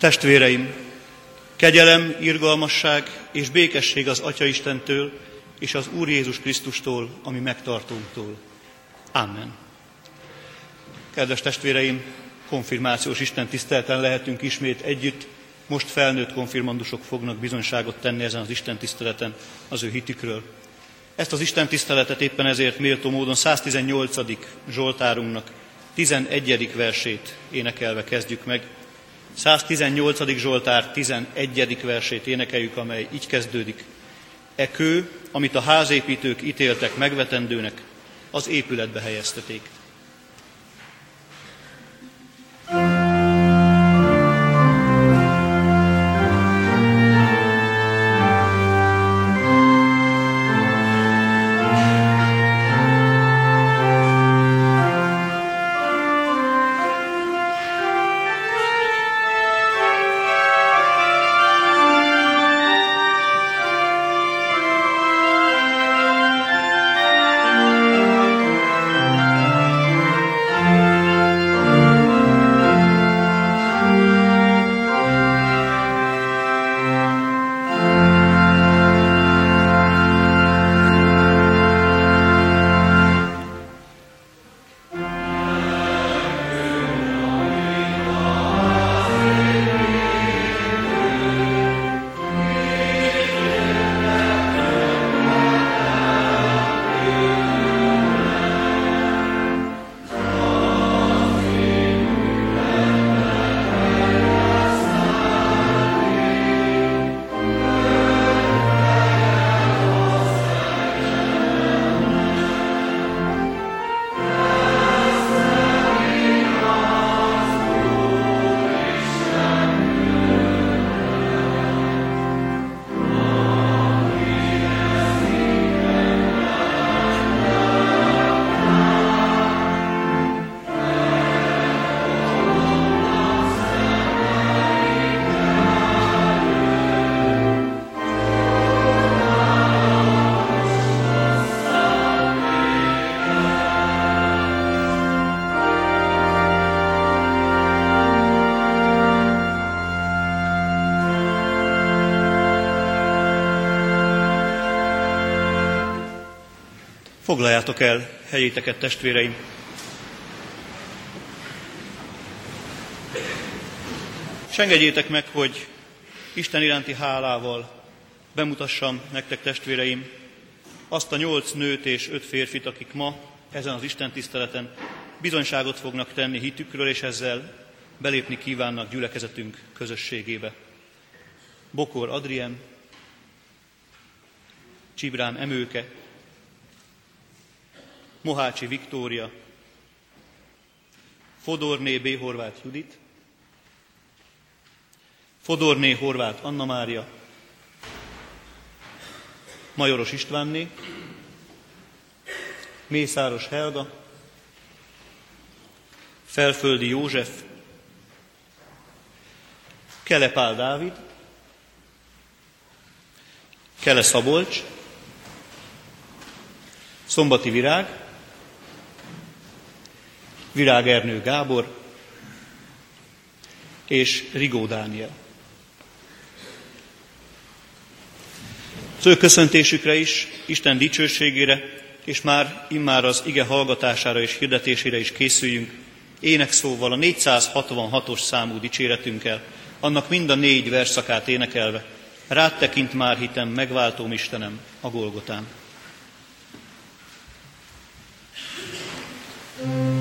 Testvéreim, kegyelem, irgalmasság és békesség az Atya Istentől és az Úr Jézus Krisztustól, ami megtartónktól. Amen. Kedves testvéreim, konfirmációs Isten tisztelten lehetünk ismét együtt. Most felnőtt konfirmandusok fognak bizonyságot tenni ezen az Isten tiszteleten az ő hitükről. Ezt az Isten tiszteletet éppen ezért méltó módon 118. Zsoltárunknak 11. versét énekelve kezdjük meg. 118. Zsoltár 11. versét énekeljük, amely így kezdődik. E amit a házépítők ítéltek megvetendőnek, az épületbe helyezteték. Foglaljátok el helyéteket, testvéreim! És engedjétek meg, hogy Isten iránti hálával bemutassam nektek, testvéreim, azt a nyolc nőt és öt férfit, akik ma ezen az Isten tiszteleten bizonyságot fognak tenni hitükről, és ezzel belépni kívánnak gyülekezetünk közösségébe. Bokor Adrien, Csibrán Emőke, Mohácsi Viktória, Fodorné B. Horváth Judit, Fodorné Horváth Anna Mária, Majoros Istvánné, Mészáros Helga, Felföldi József, Kelepál Dávid, Kele Szabolcs, Szombati Virág, Virág Ernő Gábor és Rigó Dániel. Az ő köszöntésükre is, Isten dicsőségére, és már immár az ige hallgatására és hirdetésére is készüljünk, énekszóval a 466-os számú dicséretünkkel, annak mind a négy verszakát énekelve, rád tekint már hitem, megváltóm Istenem a Golgotán. thank you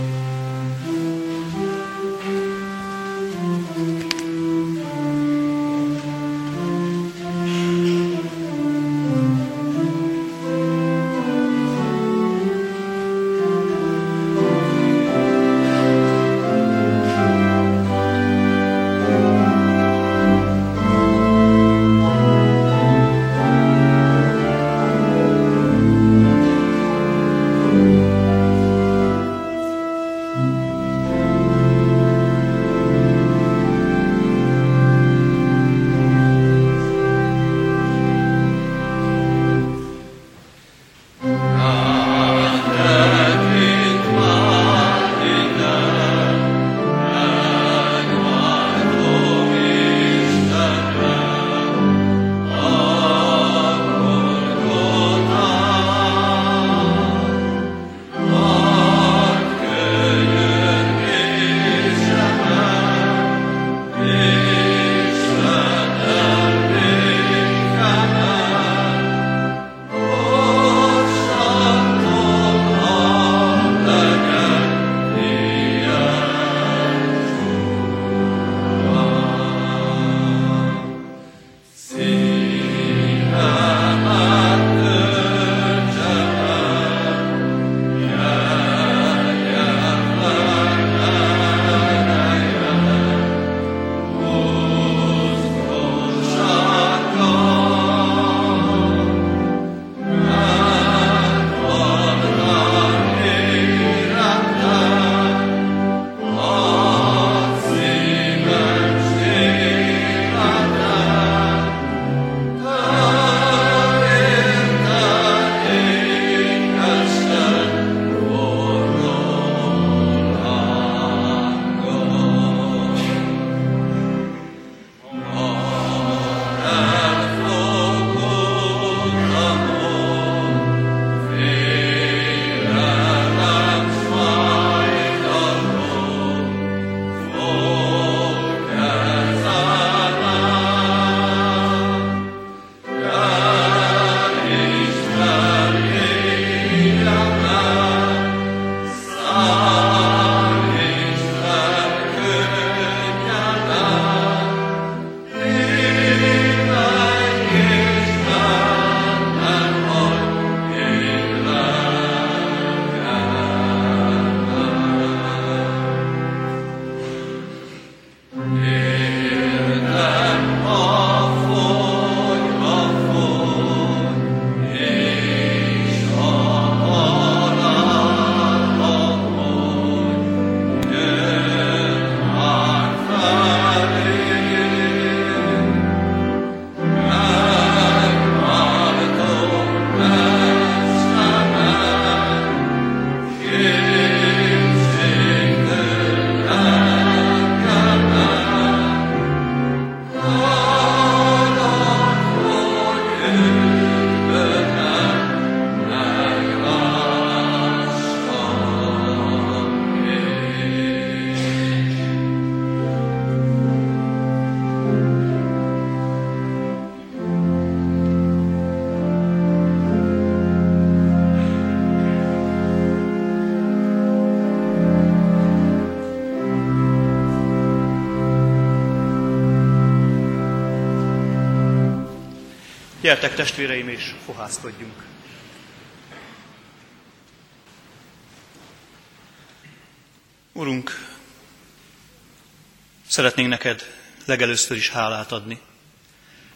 Gyertek testvéreim, és fohászkodjunk. Urunk, szeretnénk neked legelőször is hálát adni.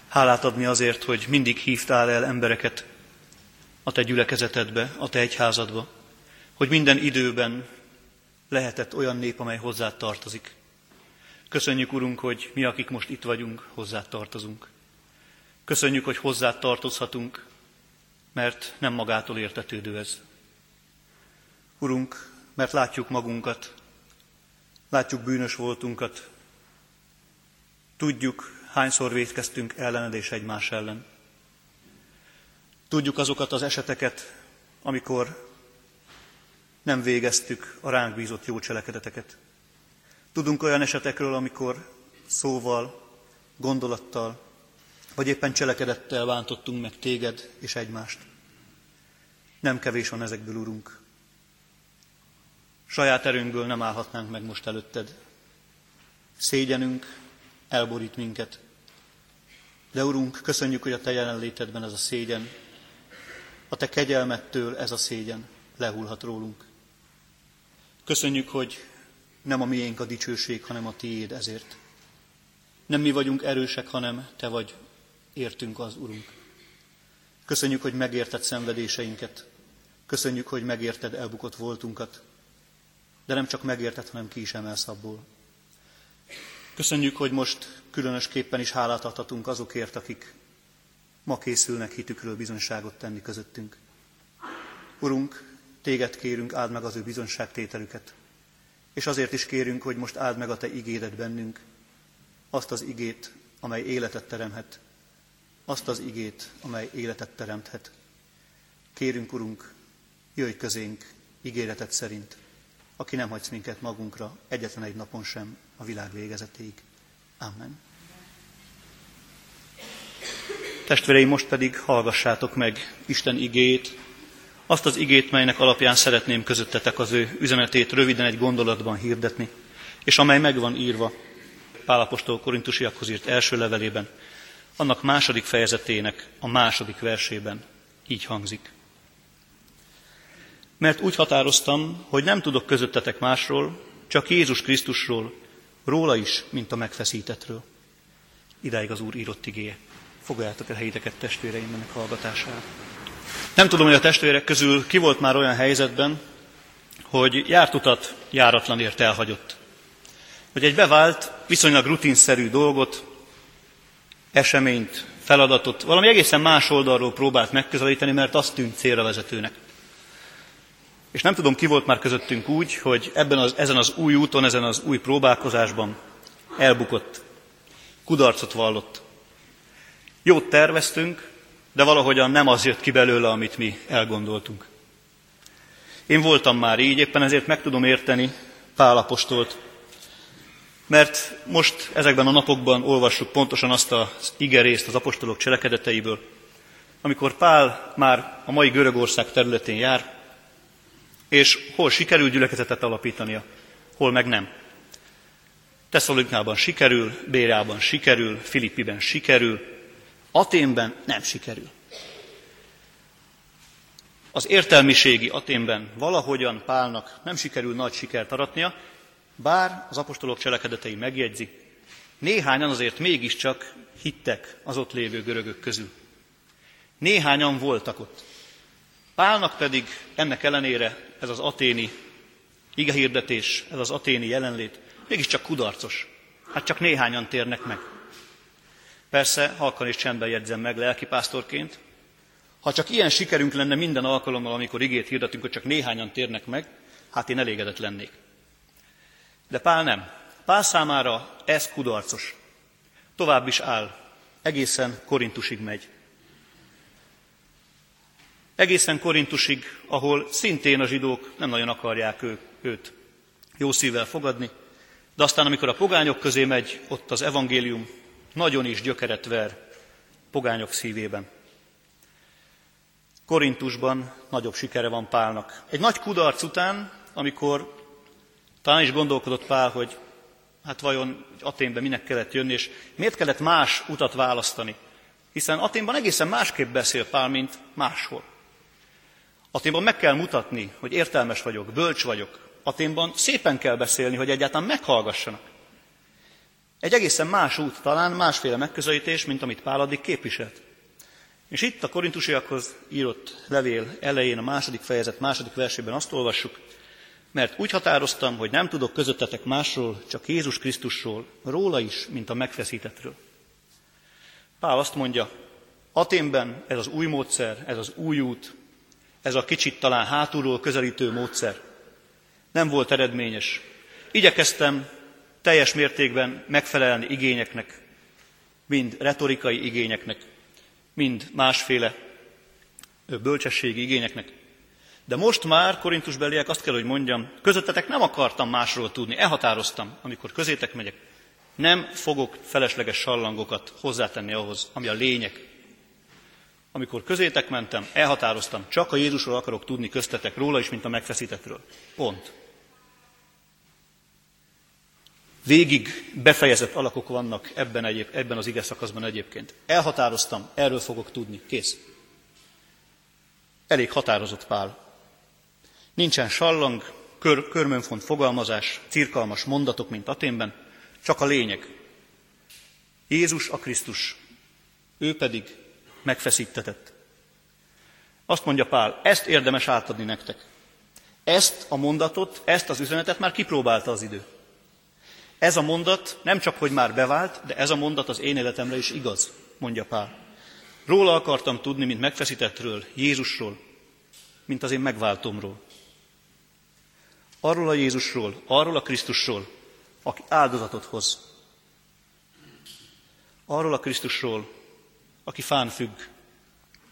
Hálát adni azért, hogy mindig hívtál el embereket a te gyülekezetedbe, a te egyházadba, hogy minden időben lehetett olyan nép, amely hozzád tartozik. Köszönjük, Urunk, hogy mi, akik most itt vagyunk, hozzád tartozunk. Köszönjük, hogy hozzád tartozhatunk, mert nem magától értetődő ez. Urunk, mert látjuk magunkat, látjuk bűnös voltunkat, tudjuk, hányszor védkeztünk ellened és egymás ellen. Tudjuk azokat az eseteket, amikor nem végeztük a ránk bízott jó cselekedeteket. Tudunk olyan esetekről, amikor szóval, gondolattal, vagy éppen cselekedettel bántottunk meg téged és egymást. Nem kevés van ezekből, Urunk. Saját erőnkből nem állhatnánk meg most előtted. Szégyenünk elborít minket. De Urunk, köszönjük, hogy a Te jelenlétedben ez a szégyen, a Te kegyelmettől ez a szégyen lehullhat rólunk. Köszönjük, hogy nem a miénk a dicsőség, hanem a Tiéd ezért. Nem mi vagyunk erősek, hanem Te vagy értünk az, Urunk. Köszönjük, hogy megérted szenvedéseinket. Köszönjük, hogy megérted elbukott voltunkat. De nem csak megérted, hanem ki is emelsz abból. Köszönjük, hogy most különösképpen is hálát adhatunk azokért, akik ma készülnek hitükről bizonyságot tenni közöttünk. Urunk, téged kérünk, áld meg az ő bizonyságtételüket. És azért is kérünk, hogy most áld meg a te igédet bennünk, azt az igét, amely életet teremhet, azt az igét, amely életet teremthet. Kérünk, Urunk, jöjj közénk ígéretet szerint, aki nem hagysz minket magunkra egyetlen egy napon sem a világ végezetéig. Amen. Testvéreim, most pedig hallgassátok meg Isten igét, azt az igét, melynek alapján szeretném közöttetek az ő üzenetét röviden egy gondolatban hirdetni, és amely meg van írva Pálapostól korintusiakhoz írt első levelében, annak második fejezetének a második versében így hangzik. Mert úgy határoztam, hogy nem tudok közöttetek másról, csak Jézus Krisztusról, róla is, mint a megfeszítetről. Idáig az Úr írott igéje. Foglaljátok el helyiteket testvéreim ennek hallgatására. Nem tudom, hogy a testvérek közül ki volt már olyan helyzetben, hogy járt utat járatlanért elhagyott. Hogy egy bevált, viszonylag rutinszerű dolgot, eseményt, feladatot valami egészen más oldalról próbált megközelíteni, mert azt tűnt célra vezetőnek. És nem tudom, ki volt már közöttünk úgy, hogy ebben az, ezen az új úton, ezen az új próbálkozásban elbukott, kudarcot vallott. Jót terveztünk, de valahogyan nem az jött ki belőle, amit mi elgondoltunk. Én voltam már így, éppen ezért meg tudom érteni Pál apostolt, mert most ezekben a napokban olvassuk pontosan azt az igerészt az apostolok cselekedeteiből, amikor Pál már a mai Görögország területén jár, és hol sikerül gyülekezetet alapítania, hol meg nem. Tesszalonikában sikerül, Bérában sikerül, Filippiben sikerül, Aténben nem sikerül. Az értelmiségi Aténben valahogyan Pálnak nem sikerül nagy sikert aratnia, bár az apostolok cselekedetei megjegyzi, néhányan azért mégiscsak hittek az ott lévő görögök közül. Néhányan voltak ott. Pálnak pedig ennek ellenére ez az aténi igehirdetés, ez az aténi jelenlét mégiscsak kudarcos. Hát csak néhányan térnek meg. Persze, halkan és csendben jegyzem meg lelkipásztorként, ha csak ilyen sikerünk lenne minden alkalommal, amikor igét hirdetünk, hogy csak néhányan térnek meg, hát én elégedett lennék. De Pál nem. Pál számára ez kudarcos. Tovább is áll. Egészen Korintusig megy. Egészen Korintusig, ahol szintén a zsidók nem nagyon akarják ő, őt jó szívvel fogadni, de aztán, amikor a pogányok közé megy, ott az evangélium nagyon is gyökeret ver pogányok szívében. Korintusban nagyobb sikere van Pálnak. Egy nagy kudarc után, amikor talán is gondolkodott Pál, hogy hát vajon Aténbe minek kellett jönni, és miért kellett más utat választani, Hiszen Aténban egészen másképp beszél Pál, mint máshol. Aténban meg kell mutatni, hogy értelmes vagyok, bölcs vagyok. Aténban szépen kell beszélni, hogy egyáltalán meghallgassanak. Egy egészen más út, talán másféle megközelítés, mint amit Pál addig képviselt. És itt a korintusiakhoz írott levél elején, a második fejezet második versében azt olvassuk, mert úgy határoztam, hogy nem tudok közöttetek másról, csak Jézus Krisztusról, róla is, mint a megfeszítetről. Pál azt mondja, Aténben ez az új módszer, ez az új út, ez a kicsit talán hátulról közelítő módszer nem volt eredményes. Igyekeztem teljes mértékben megfelelni igényeknek, mind retorikai igényeknek, mind másféle bölcsességi igényeknek. De most már, korintusbeliek, azt kell, hogy mondjam, közöttetek nem akartam másról tudni, elhatároztam, amikor közétek megyek. Nem fogok felesleges sallangokat hozzátenni ahhoz, ami a lényeg. Amikor közétek mentem, elhatároztam, csak a Jézusról akarok tudni köztetek, róla is, mint a megfeszítetről. Pont. Végig befejezett alakok vannak ebben, egyéb, ebben az ige szakaszban egyébként. Elhatároztam, erről fogok tudni. Kész. Elég határozott Pál. Nincsen sallang, kör, körmönfont fogalmazás, cirkalmas mondatok, mint Aténben, csak a lényeg. Jézus a Krisztus, ő pedig megfeszítetett. Azt mondja Pál, ezt érdemes átadni nektek. Ezt a mondatot, ezt az üzenetet már kipróbálta az idő. Ez a mondat nem csak, hogy már bevált, de ez a mondat az én életemre is igaz, mondja Pál. Róla akartam tudni, mint megfeszítettről, Jézusról, mint az én megváltomról. Arról a Jézusról, arról a Krisztusról, aki áldozatot hoz. Arról a Krisztusról, aki fán függ.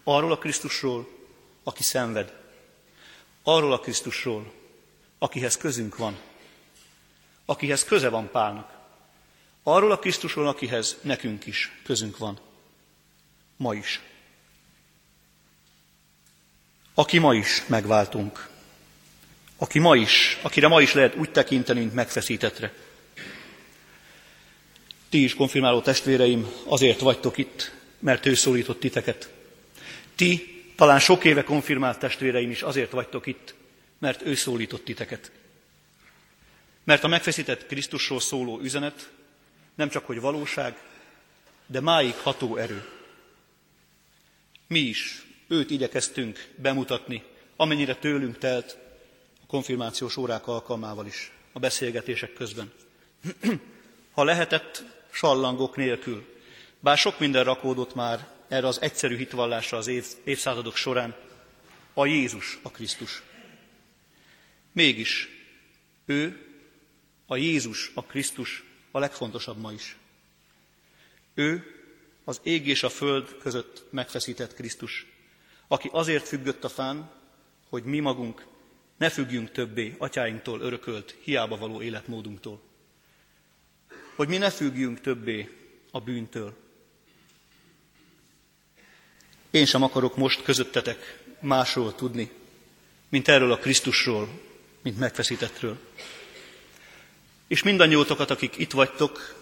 Arról a Krisztusról, aki szenved. Arról a Krisztusról, akihez közünk van akihez köze van Pálnak. Arról a Krisztusról, akihez nekünk is közünk van. Ma is. Aki ma is megváltunk. Aki ma is, akire ma is lehet úgy tekinteni, mint megfeszítetre. Ti is, konfirmáló testvéreim, azért vagytok itt, mert ő szólított titeket. Ti, talán sok éve konfirmált testvéreim is azért vagytok itt, mert ő szólított titeket. Mert a megfeszített Krisztusról szóló üzenet nem csak hogy valóság, de máig ható erő. Mi is őt igyekeztünk bemutatni, amennyire tőlünk telt konfirmációs órák alkalmával is, a beszélgetések közben. ha lehetett, sallangok nélkül. Bár sok minden rakódott már erre az egyszerű hitvallásra az év, évszázadok során, a Jézus a Krisztus. Mégis ő a Jézus, a Krisztus a legfontosabb ma is. Ő az ég és a föld között megfeszített Krisztus, aki azért függött a fán, hogy mi magunk ne függjünk többé atyáinktól örökölt, hiába való életmódunktól. Hogy mi ne függjünk többé a bűntől. Én sem akarok most közöttetek másról tudni, mint erről a Krisztusról, mint megfeszítettről és mindannyiótokat, akik itt vagytok,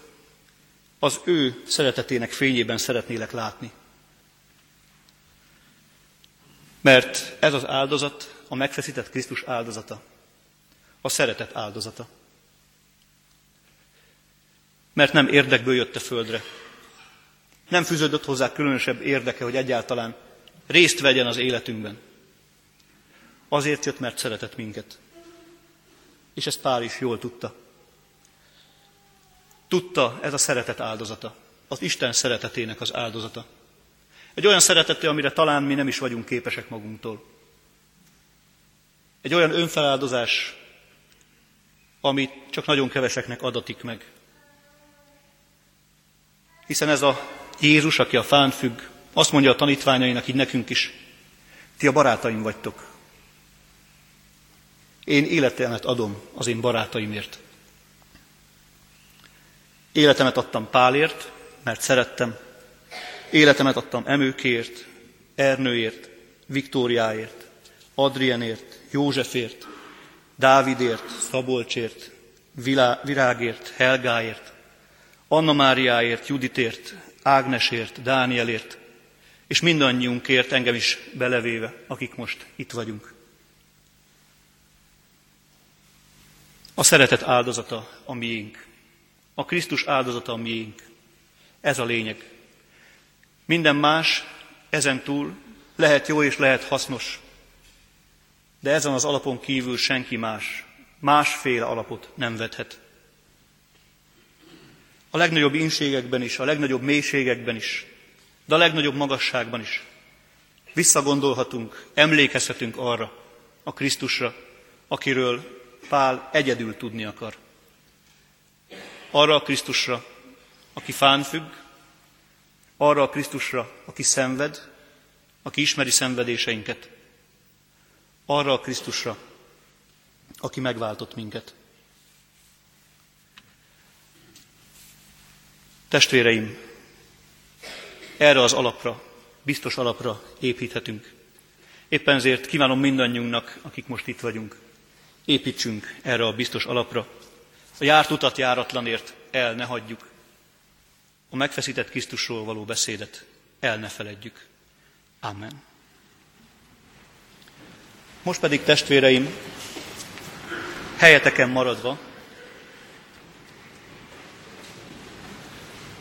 az ő szeretetének fényében szeretnélek látni. Mert ez az áldozat, a megfeszített Krisztus áldozata, a szeretet áldozata. Mert nem érdekből jött a földre. Nem fűződött hozzá különösebb érdeke, hogy egyáltalán részt vegyen az életünkben. Azért jött, mert szeretett minket. És ezt Pál is jól tudta. Tudta, ez a szeretet áldozata, az Isten szeretetének az áldozata. Egy olyan szeretete, amire talán mi nem is vagyunk képesek magunktól. Egy olyan önfeláldozás, amit csak nagyon keveseknek adatik meg. Hiszen ez a Jézus, aki a fán függ, azt mondja a tanítványainak, így nekünk is, ti a barátaim vagytok. Én életemet adom az én barátaimért. Életemet adtam Pálért, mert szerettem. Életemet adtam Emőkért, Ernőért, Viktóriáért, Adrienért, Józsefért, Dávidért, Szabolcsért, Virágért, Helgáért, Anna Máriáért, Juditért, Ágnesért, Dánielért, és mindannyiunkért engem is belevéve, akik most itt vagyunk. A szeretet áldozata a miénk. A Krisztus áldozata a miénk. Ez a lényeg. Minden más ezen túl lehet jó és lehet hasznos, de ezen az alapon kívül senki más, másféle alapot nem vethet. A legnagyobb inségekben is, a legnagyobb mélységekben is, de a legnagyobb magasságban is visszagondolhatunk, emlékezhetünk arra, a Krisztusra, akiről Pál egyedül tudni akar. Arra a Krisztusra, aki fán függ, arra a Krisztusra, aki szenved, aki ismeri szenvedéseinket, arra a Krisztusra, aki megváltott minket. Testvéreim, erre az alapra, biztos alapra építhetünk. Éppen ezért kívánom mindannyiunknak, akik most itt vagyunk, építsünk erre a biztos alapra. A járt utat járatlanért el ne hagyjuk. A megfeszített Krisztusról való beszédet el ne feledjük. Amen. Most pedig testvéreim, helyeteken maradva,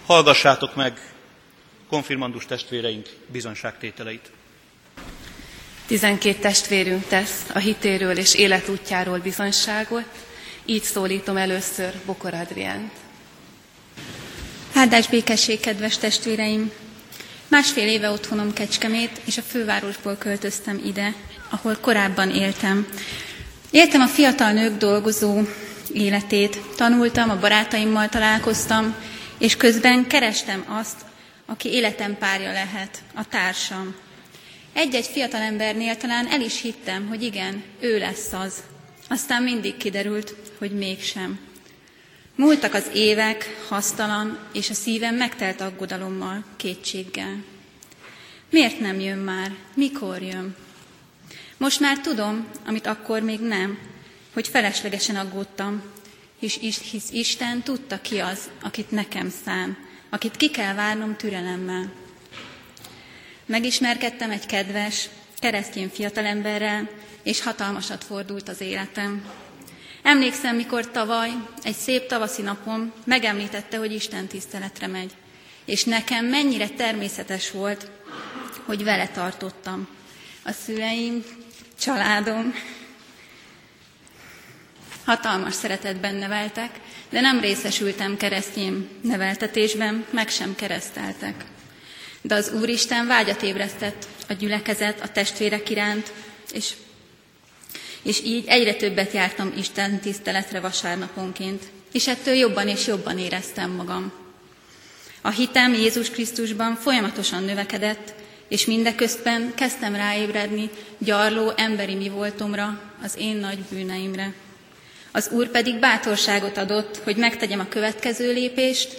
hallgassátok meg konfirmandus testvéreink bizonságtételeit. Tizenkét testvérünk tesz a hitéről és életútjáról bizonyságot, így szólítom először Bokor Adriánt. Áldás békesség, kedves testvéreim! Másfél éve otthonom Kecskemét, és a fővárosból költöztem ide, ahol korábban éltem. Éltem a fiatal nők dolgozó életét, tanultam, a barátaimmal találkoztam, és közben kerestem azt, aki életem párja lehet, a társam. Egy-egy fiatalembernél talán el is hittem, hogy igen, ő lesz az. Aztán mindig kiderült, hogy mégsem. Múltak az évek, hasztalan, és a szívem megtelt aggodalommal, kétséggel. Miért nem jön már? Mikor jön? Most már tudom, amit akkor még nem, hogy feleslegesen aggódtam, és hisz Isten tudta ki az, akit nekem szán, akit ki kell várnom türelemmel. Megismerkedtem egy kedves, keresztény fiatalemberrel, és hatalmasat fordult az életem. Emlékszem, mikor tavaly, egy szép tavaszi napon megemlítette, hogy Isten tiszteletre megy. És nekem mennyire természetes volt, hogy vele tartottam. A szüleim, családom hatalmas szeretetben neveltek, de nem részesültem keresztény neveltetésben, meg sem kereszteltek. De az Úristen vágyat ébresztett a gyülekezet, a testvérek iránt, és, és így egyre többet jártam Isten tiszteletre vasárnaponként, és ettől jobban és jobban éreztem magam. A hitem Jézus Krisztusban folyamatosan növekedett, és mindeközben kezdtem ráébredni gyarló emberi mi voltomra, az én nagy bűneimre. Az Úr pedig bátorságot adott, hogy megtegyem a következő lépést,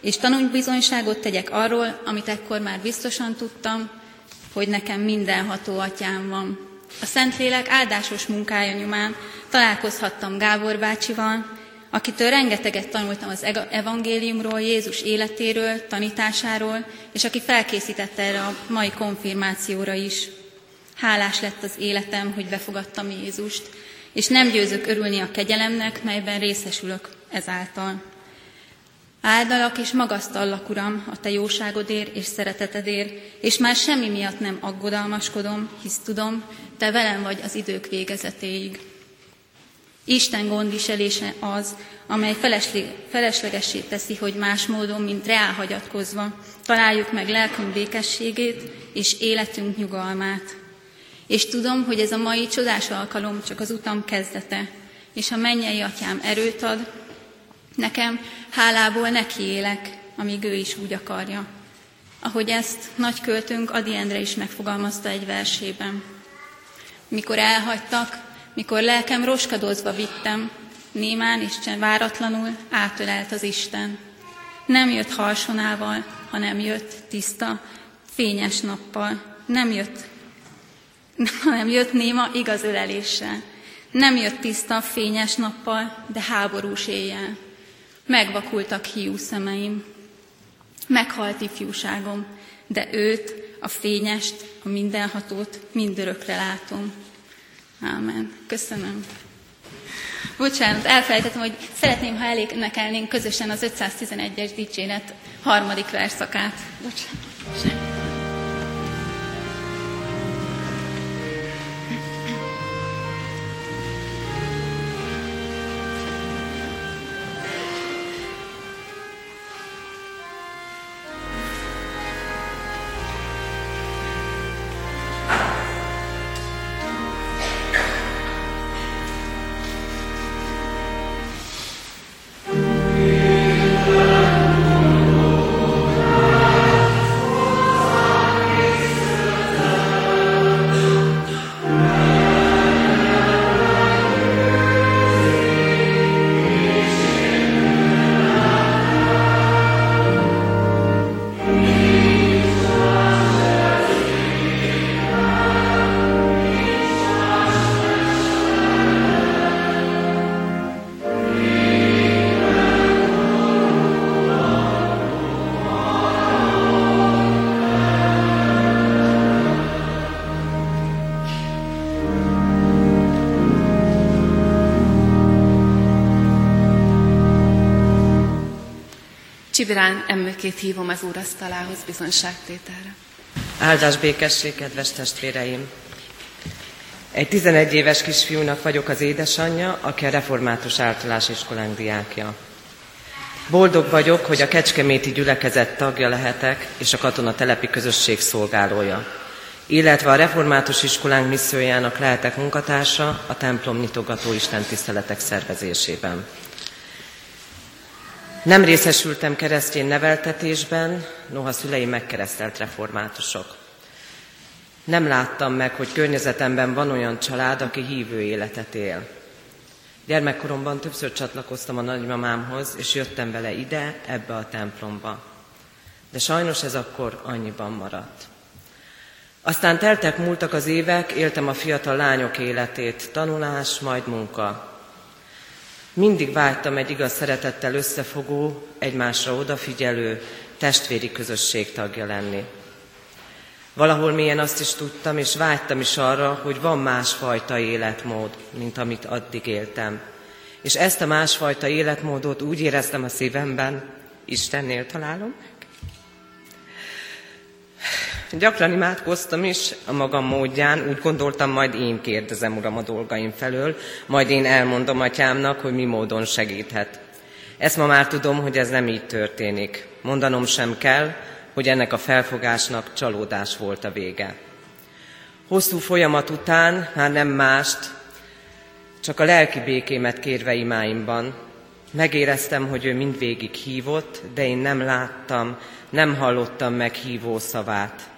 és tanúbizonyságot tegyek arról, amit ekkor már biztosan tudtam, hogy nekem mindenható atyám van. A Szentlélek áldásos munkája nyomán találkozhattam Gábor bácsival, akitől rengeteget tanultam az evangéliumról, Jézus életéről, tanításáról, és aki felkészítette erre a mai konfirmációra is. Hálás lett az életem, hogy befogadtam Jézust, és nem győzök örülni a kegyelemnek, melyben részesülök ezáltal. Áldalak és magasztallak, Uram, a Te jóságodért és szeretetedért, és már semmi miatt nem aggodalmaskodom, hisz tudom, Te velem vagy az idők végezetéig. Isten gondviselése az, amely feleslegessé teszi, hogy más módon, mint reálhagyatkozva, találjuk meg lelkünk békességét és életünk nyugalmát. És tudom, hogy ez a mai csodás alkalom csak az utam kezdete, és a mennyei atyám erőt ad, nekem hálából nekiélek, amíg ő is úgy akarja. Ahogy ezt nagy költőnk Adi Endre is megfogalmazta egy versében. Mikor elhagytak, mikor lelkem roskadozva vittem, némán és váratlanul átölelt az Isten. Nem jött harsonával, hanem jött tiszta, fényes nappal. Nem jött, hanem jött néma igaz öleléssel. Nem jött tiszta, fényes nappal, de háborús éjjel. Megvakultak hiú szemeim. Meghalt ifjúságom, de őt, a fényest, a mindenhatót mindörökre látom. Ámen. Köszönöm. Bocsánat, elfelejtettem, hogy szeretném, ha elénekelnénk közösen az 511-es dicséret harmadik verszakát. Bocsánat. Csibirán emlőkét hívom az úrasztalához bizonságtételre. Áldás békesség, kedves testvéreim! Egy 11 éves kisfiúnak vagyok az édesanyja, aki a református általás iskolánk diákja. Boldog vagyok, hogy a Kecskeméti gyülekezet tagja lehetek, és a katonatelepi közösség szolgálója, illetve a református iskolánk missziójának lehetek munkatársa a templom nyitogató istentiszteletek szervezésében. Nem részesültem keresztény neveltetésben, noha szüleim megkeresztelt reformátusok. Nem láttam meg, hogy környezetemben van olyan család, aki hívő életet él. Gyermekkoromban többször csatlakoztam a nagymamámhoz, és jöttem vele ide, ebbe a templomba. De sajnos ez akkor annyiban maradt. Aztán teltek, múltak az évek, éltem a fiatal lányok életét, tanulás, majd munka. Mindig vágytam egy igaz szeretettel összefogó, egymásra odafigyelő, testvéri közösség tagja lenni. Valahol mélyen azt is tudtam, és vágytam is arra, hogy van másfajta életmód, mint amit addig éltem. És ezt a másfajta életmódot úgy éreztem a szívemben, Istennél találom Gyakran imádkoztam is a magam módján, úgy gondoltam, majd én kérdezem, Uram, a dolgaim felől, majd én elmondom atyámnak, hogy mi módon segíthet. Ezt ma már tudom, hogy ez nem így történik. Mondanom sem kell, hogy ennek a felfogásnak csalódás volt a vége. Hosszú folyamat után már nem mást, csak a lelki békémet kérve imáimban. Megéreztem, hogy ő mindvégig hívott, de én nem láttam, nem hallottam meg hívó szavát.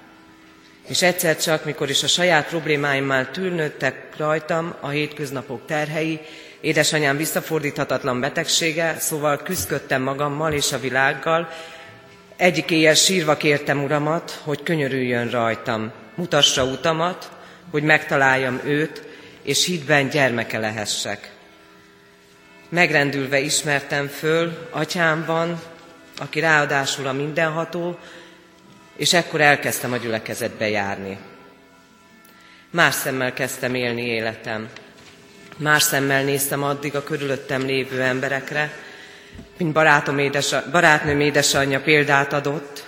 És egyszer csak, mikor is a saját problémáimmal túlnőttek rajtam a hétköznapok terhei, édesanyám visszafordíthatatlan betegsége, szóval küzdködtem magammal és a világgal, egyik éjjel sírva kértem uramat, hogy könyörüljön rajtam, mutassa utamat, hogy megtaláljam őt, és hitben gyermeke lehessek. Megrendülve ismertem föl atyámban, aki ráadásul a mindenható, és ekkor elkezdtem a gyülekezetbe járni. Más szemmel kezdtem élni életem. Más szemmel néztem addig a körülöttem lévő emberekre, mint barátom édes, barátnőm édesanyja példát adott,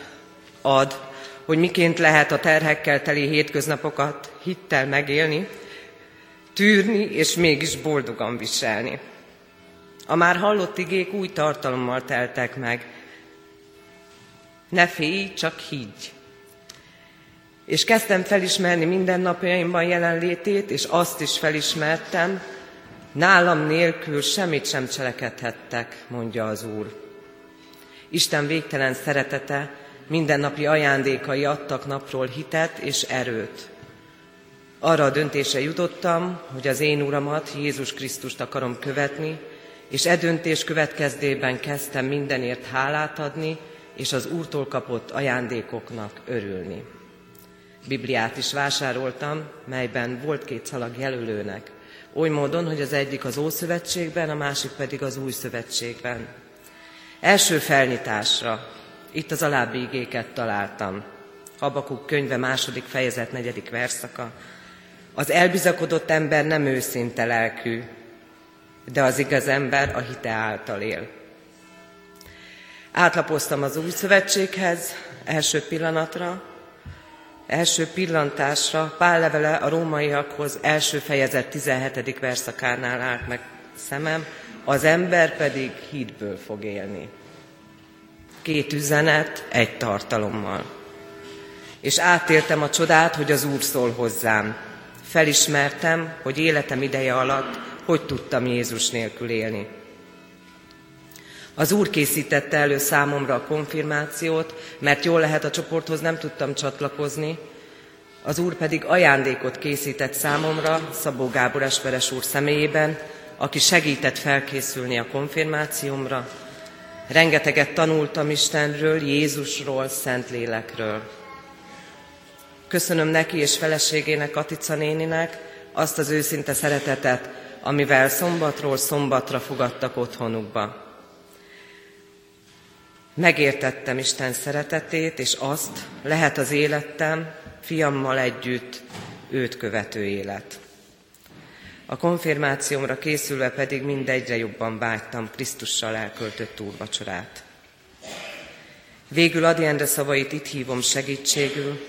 ad, hogy miként lehet a terhekkel teli hétköznapokat hittel megélni, tűrni és mégis boldogan viselni. A már hallott igék új tartalommal teltek meg, ne félj, csak higgy. És kezdtem felismerni mindennapjaimban jelenlétét, és azt is felismertem, nálam nélkül semmit sem cselekedhettek, mondja az Úr. Isten végtelen szeretete, mindennapi ajándékai adtak napról hitet és erőt. Arra a döntése jutottam, hogy az én Uramat, Jézus Krisztust akarom követni, és e döntés következdében kezdtem mindenért hálát adni, és az Úrtól kapott ajándékoknak örülni. Bibliát is vásároltam, melyben volt két szalag jelölőnek, oly módon, hogy az egyik az Ószövetségben, a másik pedig az Új Szövetségben. Első felnyitásra itt az alábbi igéket találtam. Habakuk könyve második fejezet negyedik verszaka. Az elbizakodott ember nem őszinte lelkű, de az igaz ember a hite által él. Átlapoztam az új szövetséghez első pillanatra, első pillantásra Pál levele a rómaiakhoz első fejezet 17. verszakánál állt meg szemem, az ember pedig hídből fog élni. Két üzenet, egy tartalommal. És átéltem a csodát, hogy az Úr szól hozzám. Felismertem, hogy életem ideje alatt hogy tudtam Jézus nélkül élni. Az Úr készítette elő számomra a konfirmációt, mert jól lehet a csoporthoz nem tudtam csatlakozni, az Úr pedig ajándékot készített számomra Szabó Gábor Esperes úr személyében, aki segített felkészülni a konfirmációmra. Rengeteget tanultam Istenről, Jézusról, Szentlélekről. Köszönöm neki és feleségének, Katica néninek azt az őszinte szeretetet, amivel szombatról szombatra fogadtak otthonukba. Megértettem Isten szeretetét, és azt lehet az életem fiammal együtt őt követő élet. A konfirmációmra készülve pedig mindegyre jobban vágytam Krisztussal elköltött úrvacsorát. Végül Adi Endre szavait itt hívom segítségül.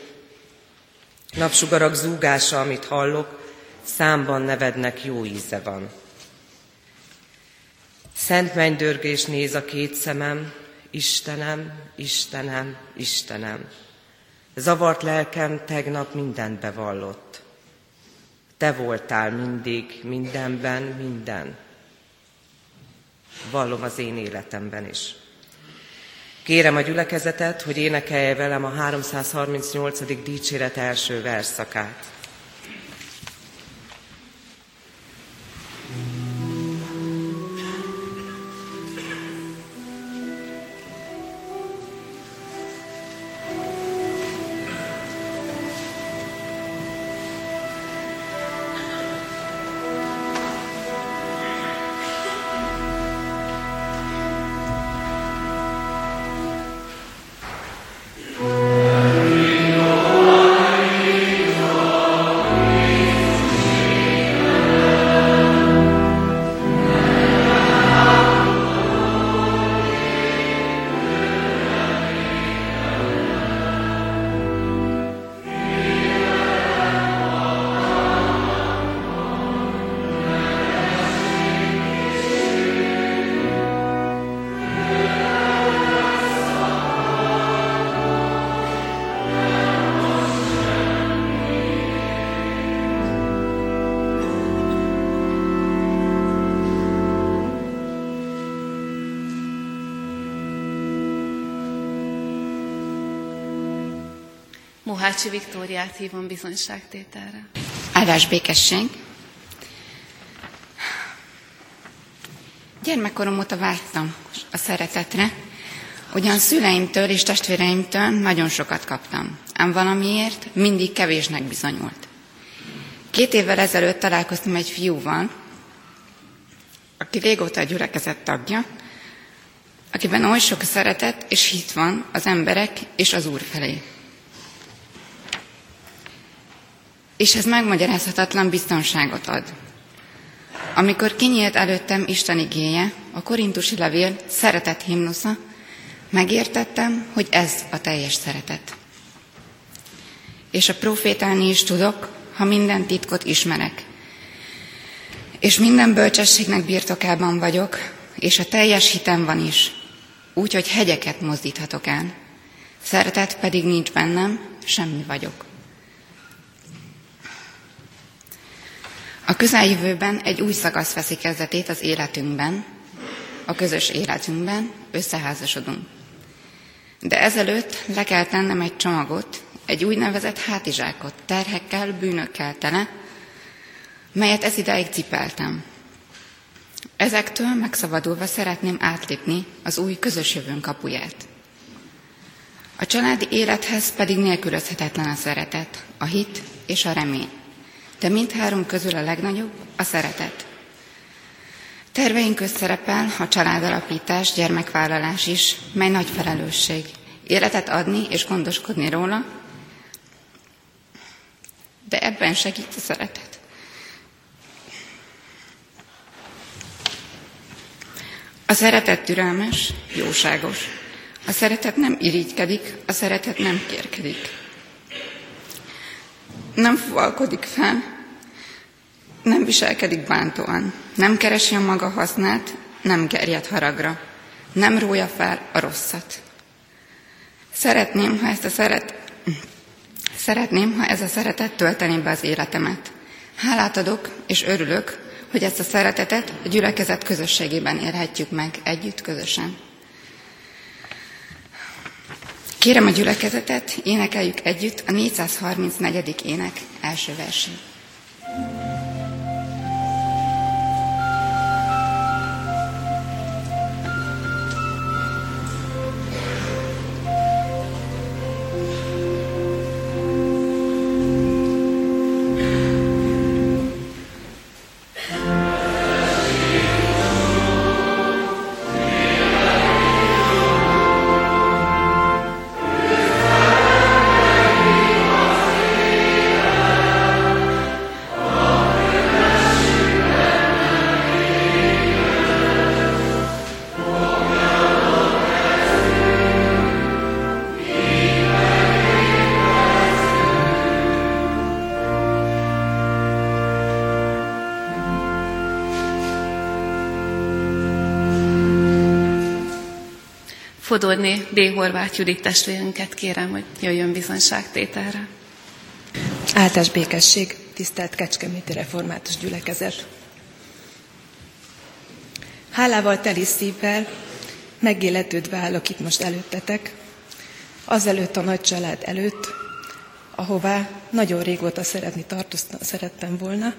Napsugarak zúgása, amit hallok, számban nevednek jó íze van. Szent mennydörgés néz a két szemem, Istenem, Istenem, Istenem. Zavart lelkem tegnap mindent bevallott. Te voltál mindig, mindenben, minden. Vallom az én életemben is. Kérem a gyülekezetet, hogy énekelje velem a 338. dicséret első verszakát. Mohácsi Viktóriát hívom bizonyságtételre. Áldás békesség. Gyermekkorom óta vágytam a szeretetre, ugyan szüleimtől és testvéreimtől nagyon sokat kaptam, ám valamiért mindig kevésnek bizonyult. Két évvel ezelőtt találkoztam egy fiúval, aki régóta a gyülekezet tagja, akiben oly sok szeretet és hit van az emberek és az Úr felé. És ez megmagyarázhatatlan biztonságot ad. Amikor kinyílt előttem Isten igéje, a korintusi levél szeretet himnusza, megértettem, hogy ez a teljes szeretet. És a profétálni is tudok, ha minden titkot ismerek. És minden bölcsességnek birtokában vagyok, és a teljes hitem van is, úgy, hogy hegyeket mozdíthatok el. Szeretet pedig nincs bennem, semmi vagyok. A közeljövőben egy új szakasz veszi kezdetét az életünkben, a közös életünkben, összeházasodunk. De ezelőtt le kell tennem egy csomagot, egy úgynevezett hátizsákot, terhekkel, bűnökkel tele, melyet ez idáig cipeltem. Ezektől megszabadulva szeretném átlépni az új közös jövőn kapuját. A családi élethez pedig nélkülözhetetlen a szeretet, a hit és a remény de mindhárom közül a legnagyobb a szeretet. Terveink közt szerepel a családalapítás, gyermekvállalás is, mely nagy felelősség. Életet adni és gondoskodni róla, De ebben segít a szeretet. A szeretet türelmes, jóságos. A szeretet nem irigykedik, a szeretet nem kérkedik. Nem fuvalkodik fel, nem viselkedik bántóan, nem keresi a maga hasznát, nem gerjed haragra, nem rója fel a rosszat. Szeretném, ha ezt a szeret... Szeretném, ha ez a szeretet töltené be az életemet. Hálát adok, és örülök, hogy ezt a szeretetet a gyülekezet közösségében érhetjük meg együtt, közösen. Kérem a gyülekezetet, énekeljük együtt a 434. ének első versét. Fodorné B. Horváth Judit testvérünket kérem, hogy jöjjön bizonyságtételre. Áltás békesség, tisztelt Kecskeméti Református Gyülekezet! Hálával teli szívvel, megéletődve állok itt most előttetek, azelőtt a nagy család előtt, ahová nagyon régóta szeretni tartoztam, szerettem volna,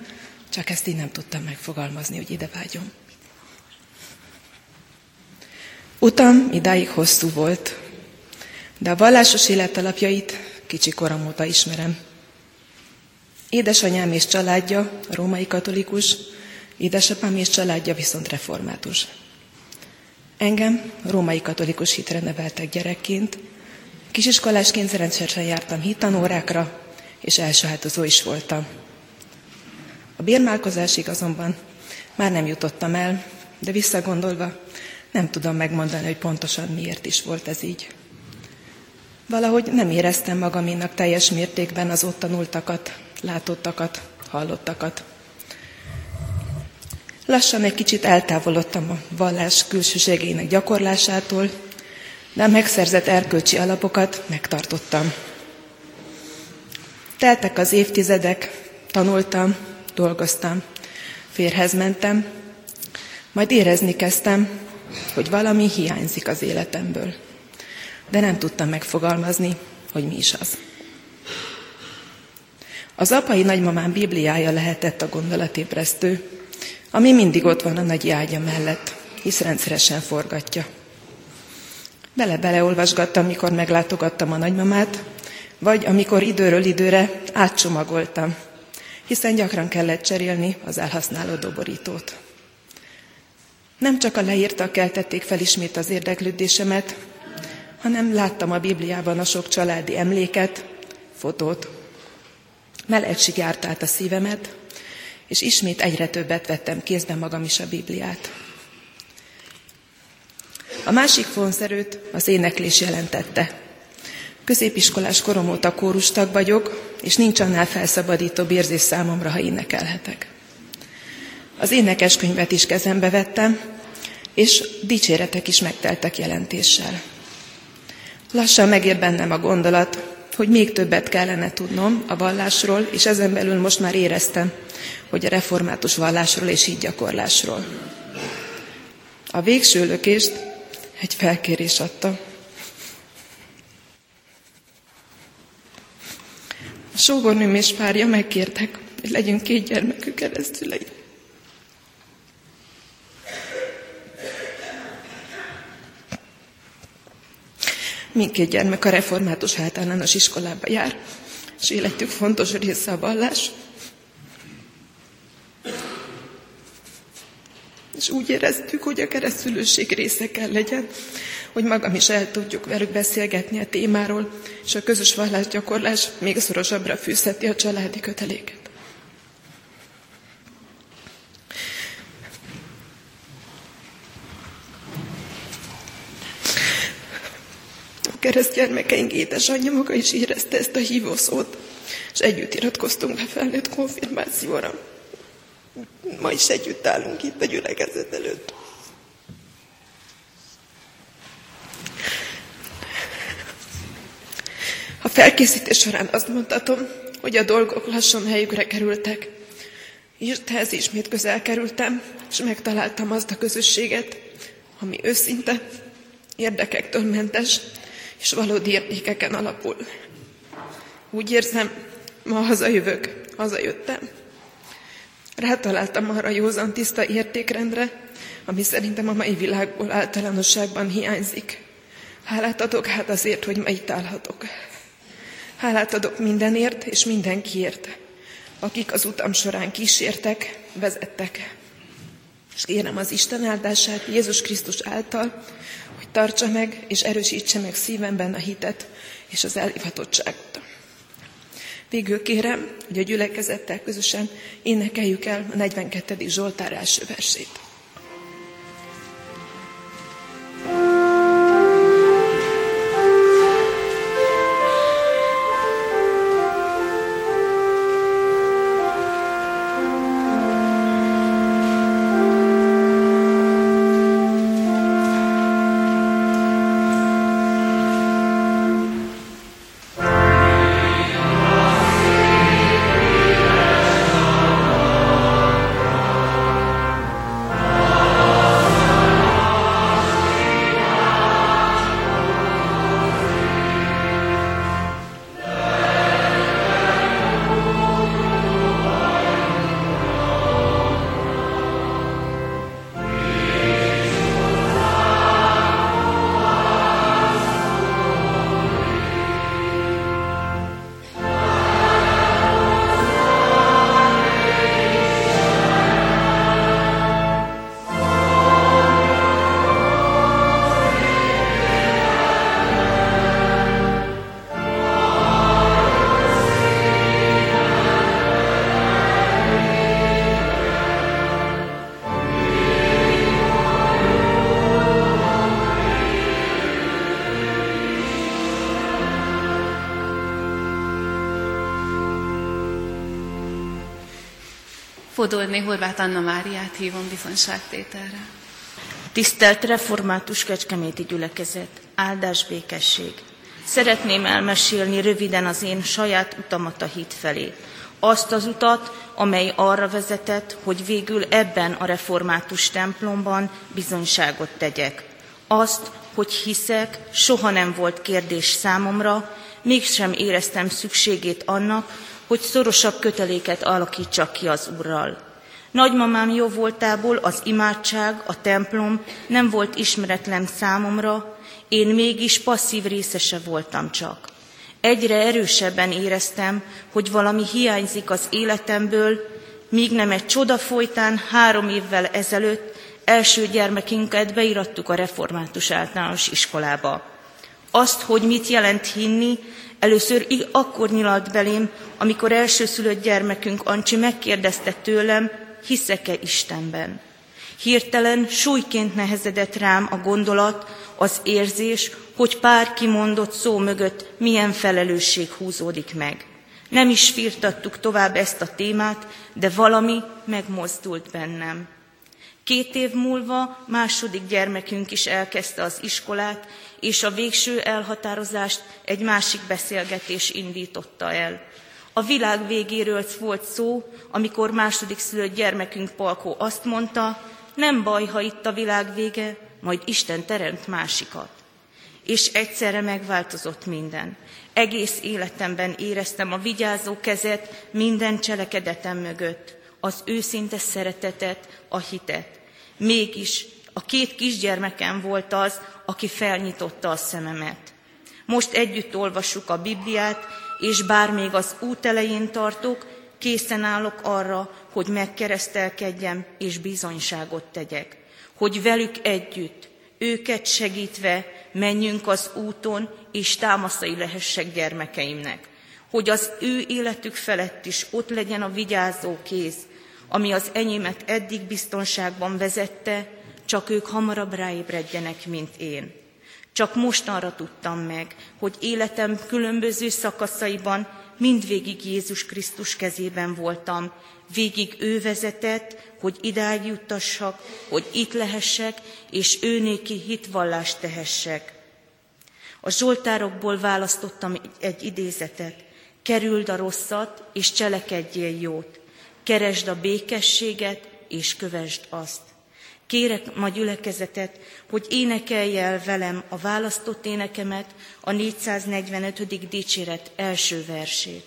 csak ezt így nem tudtam megfogalmazni, hogy ide vágyom. Utam idáig hosszú volt, de a vallásos élet alapjait kicsi korom óta ismerem. Édesanyám és családja római katolikus, édesapám és családja viszont református. Engem római katolikus hitre neveltek gyerekként, kisiskolásként rendszeresen jártam hittanórákra, és elsajátozó is voltam. A bérmálkozásig azonban már nem jutottam el, de visszagondolva nem tudom megmondani, hogy pontosan miért is volt ez így. Valahogy nem éreztem magaménak teljes mértékben az ott tanultakat, látottakat, hallottakat. Lassan egy kicsit eltávolodtam a vallás külsőségének gyakorlásától, de a megszerzett erkölcsi alapokat megtartottam. Teltek az évtizedek, tanultam, dolgoztam, férhez mentem, majd érezni kezdtem, hogy valami hiányzik az életemből. De nem tudtam megfogalmazni, hogy mi is az. Az apai nagymamám Bibliája lehetett a gondolatébresztő, ami mindig ott van a nagy ágya mellett, hisz rendszeresen forgatja. Bele-beleolvasgattam, mikor meglátogattam a nagymamát, vagy amikor időről időre átcsomagoltam, hiszen gyakran kellett cserélni az elhasználó doborítót. Nem csak a leírtak keltették fel ismét az érdeklődésemet, hanem láttam a Bibliában a sok családi emléket, fotót. Melegség járt át a szívemet, és ismét egyre többet vettem kézbe magam is a Bibliát. A másik fonszerőt az éneklés jelentette. Középiskolás korom óta kórustag vagyok, és nincs annál felszabadítóbb érzés számomra, ha énekelhetek. Az énekeskönyvet is kezembe vettem, és dicséretek is megteltek jelentéssel. Lassan megér bennem a gondolat, hogy még többet kellene tudnom a vallásról, és ezen belül most már éreztem, hogy a református vallásról és így gyakorlásról. A végső lökést egy felkérés adta. A sógornőm és párja megkértek, hogy legyünk két gyermekük keresztülei. Mindkét gyermek a református általános iskolába jár, és életük fontos része a vallás. És úgy éreztük, hogy a keresztülőség része kell legyen hogy magam is el tudjuk velük beszélgetni a témáról, és a közös vallásgyakorlás még szorosabbra fűzheti a családi köteléket. A keresztgyermekeink édesanyja maga is érezte ezt a hívószót, és együtt iratkoztunk be felnőtt konfirmációra. Ma is együtt állunk itt a gyülekezet előtt. A felkészítés során azt mondhatom, hogy a dolgok lassan helyükre kerültek. Írthez ismét közel kerültem, és megtaláltam azt a közösséget, ami őszinte, érdekektől mentes, és valódi értékeken alapul. Úgy érzem, ma hazajövök, hazajöttem. Rátaláltam arra józan tiszta értékrendre, ami szerintem a mai világból általánosságban hiányzik. Hálát adok hát azért, hogy ma itt állhatok. Hálát adok mindenért és mindenkiért, akik az utam során kísértek, vezettek. És kérem az Isten áldását Jézus Krisztus által, tartsa meg és erősítse meg szívemben a hitet és az elhivatottságot. Végül kérem, hogy a gyülekezettel közösen énekeljük el a 42. Zsoltár első versét. Fodolné Horváth Anna Máriát hívom bizonságtételre. Tisztelt református kecskeméti gyülekezet, áldás békesség! Szeretném elmesélni röviden az én saját utamat a hit felé. Azt az utat, amely arra vezetett, hogy végül ebben a református templomban bizonyságot tegyek. Azt, hogy hiszek, soha nem volt kérdés számomra, mégsem éreztem szükségét annak, hogy szorosabb köteléket alakítsak ki az Úrral. Nagymamám jó voltából az imádság, a templom nem volt ismeretlen számomra, én mégis passzív részese voltam csak. Egyre erősebben éreztem, hogy valami hiányzik az életemből, míg nem egy csoda folytán három évvel ezelőtt első gyermekünket beirattuk a református általános iskolába. Azt, hogy mit jelent hinni, Először akkor nyilalt belém, amikor elsőszülött gyermekünk Ancsi megkérdezte tőlem, hiszek-e Istenben. Hirtelen súlyként nehezedett rám a gondolat, az érzés, hogy pár kimondott szó mögött milyen felelősség húzódik meg. Nem is firtattuk tovább ezt a témát, de valami megmozdult bennem. Két év múlva második gyermekünk is elkezdte az iskolát, és a végső elhatározást egy másik beszélgetés indította el. A világ végéről volt szó, amikor második szülött gyermekünk Palkó azt mondta, nem baj, ha itt a világ vége, majd Isten teremt másikat. És egyszerre megváltozott minden. Egész életemben éreztem a vigyázó kezet minden cselekedetem mögött, az őszinte szeretetet, a hitet. Mégis a két kisgyermekem volt az, aki felnyitotta a szememet. Most együtt olvassuk a Bibliát, és bár még az út elején tartok, készen állok arra, hogy megkeresztelkedjem és bizonyságot tegyek, hogy velük együtt, őket segítve menjünk az úton, és támaszai lehessek gyermekeimnek, hogy az ő életük felett is ott legyen a vigyázó kéz, ami az enyémet eddig biztonságban vezette, csak ők hamarabb ráébredjenek, mint én. Csak mostanra tudtam meg, hogy életem különböző szakaszaiban mindvégig Jézus Krisztus kezében voltam, végig ő vezetett, hogy idáig juttassak, hogy itt lehessek, és ő néki hitvallást tehessek. A Zsoltárokból választottam egy idézetet. Kerüld a rosszat, és cselekedjél jót. Keresd a békességet, és kövesd azt. Kérek ma gyülekezetet, hogy énekelj el velem a választott énekemet, a 445. dicséret első versét.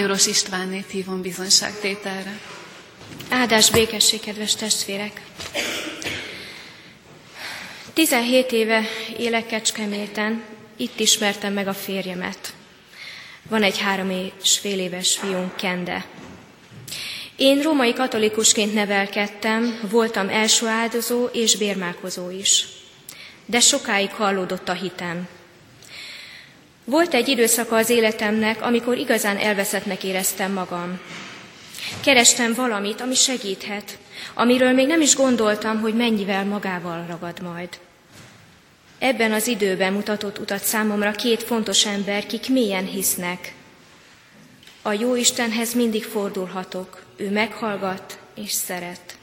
Majoros Istvánnét hívom bizonyságtételre. Áldás békesség, kedves testvérek! 17 éve élek Kecskeméten, itt ismertem meg a férjemet. Van egy három és fél éves fiunk, Kende. Én római katolikusként nevelkedtem, voltam első áldozó és bérmálkozó is. De sokáig hallódott a hitem. Volt egy időszaka az életemnek, amikor igazán elveszettnek éreztem magam. Kerestem valamit, ami segíthet, amiről még nem is gondoltam, hogy mennyivel magával ragad majd. Ebben az időben mutatott utat számomra két fontos ember, kik mélyen hisznek. A jó Istenhez mindig fordulhatok, ő meghallgat és szeret.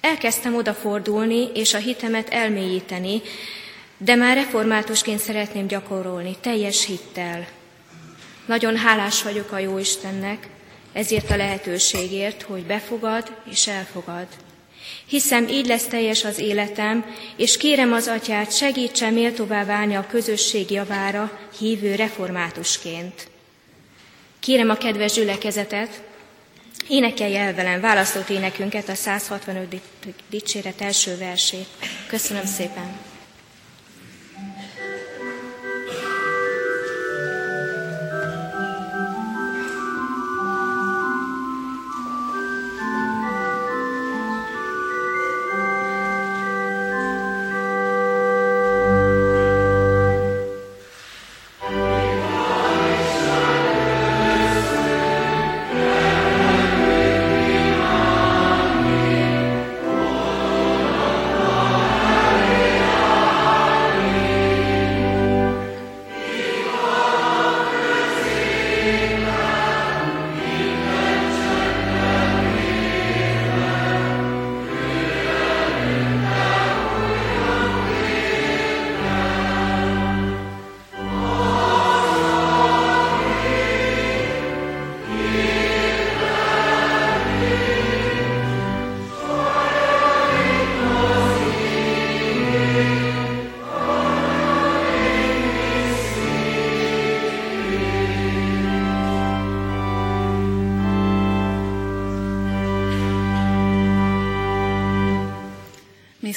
Elkezdtem odafordulni és a hitemet elmélyíteni, de már reformátusként szeretném gyakorolni, teljes hittel. Nagyon hálás vagyok a jó Istennek, ezért a lehetőségért, hogy befogad és elfogad. Hiszem, így lesz teljes az életem, és kérem az atyát, segítsen méltóvá válni a közösség javára hívő reformátusként. Kérem a kedves gyülekezetet, énekelj el velem választott énekünket, a 165. dicséret első versét. Köszönöm szépen!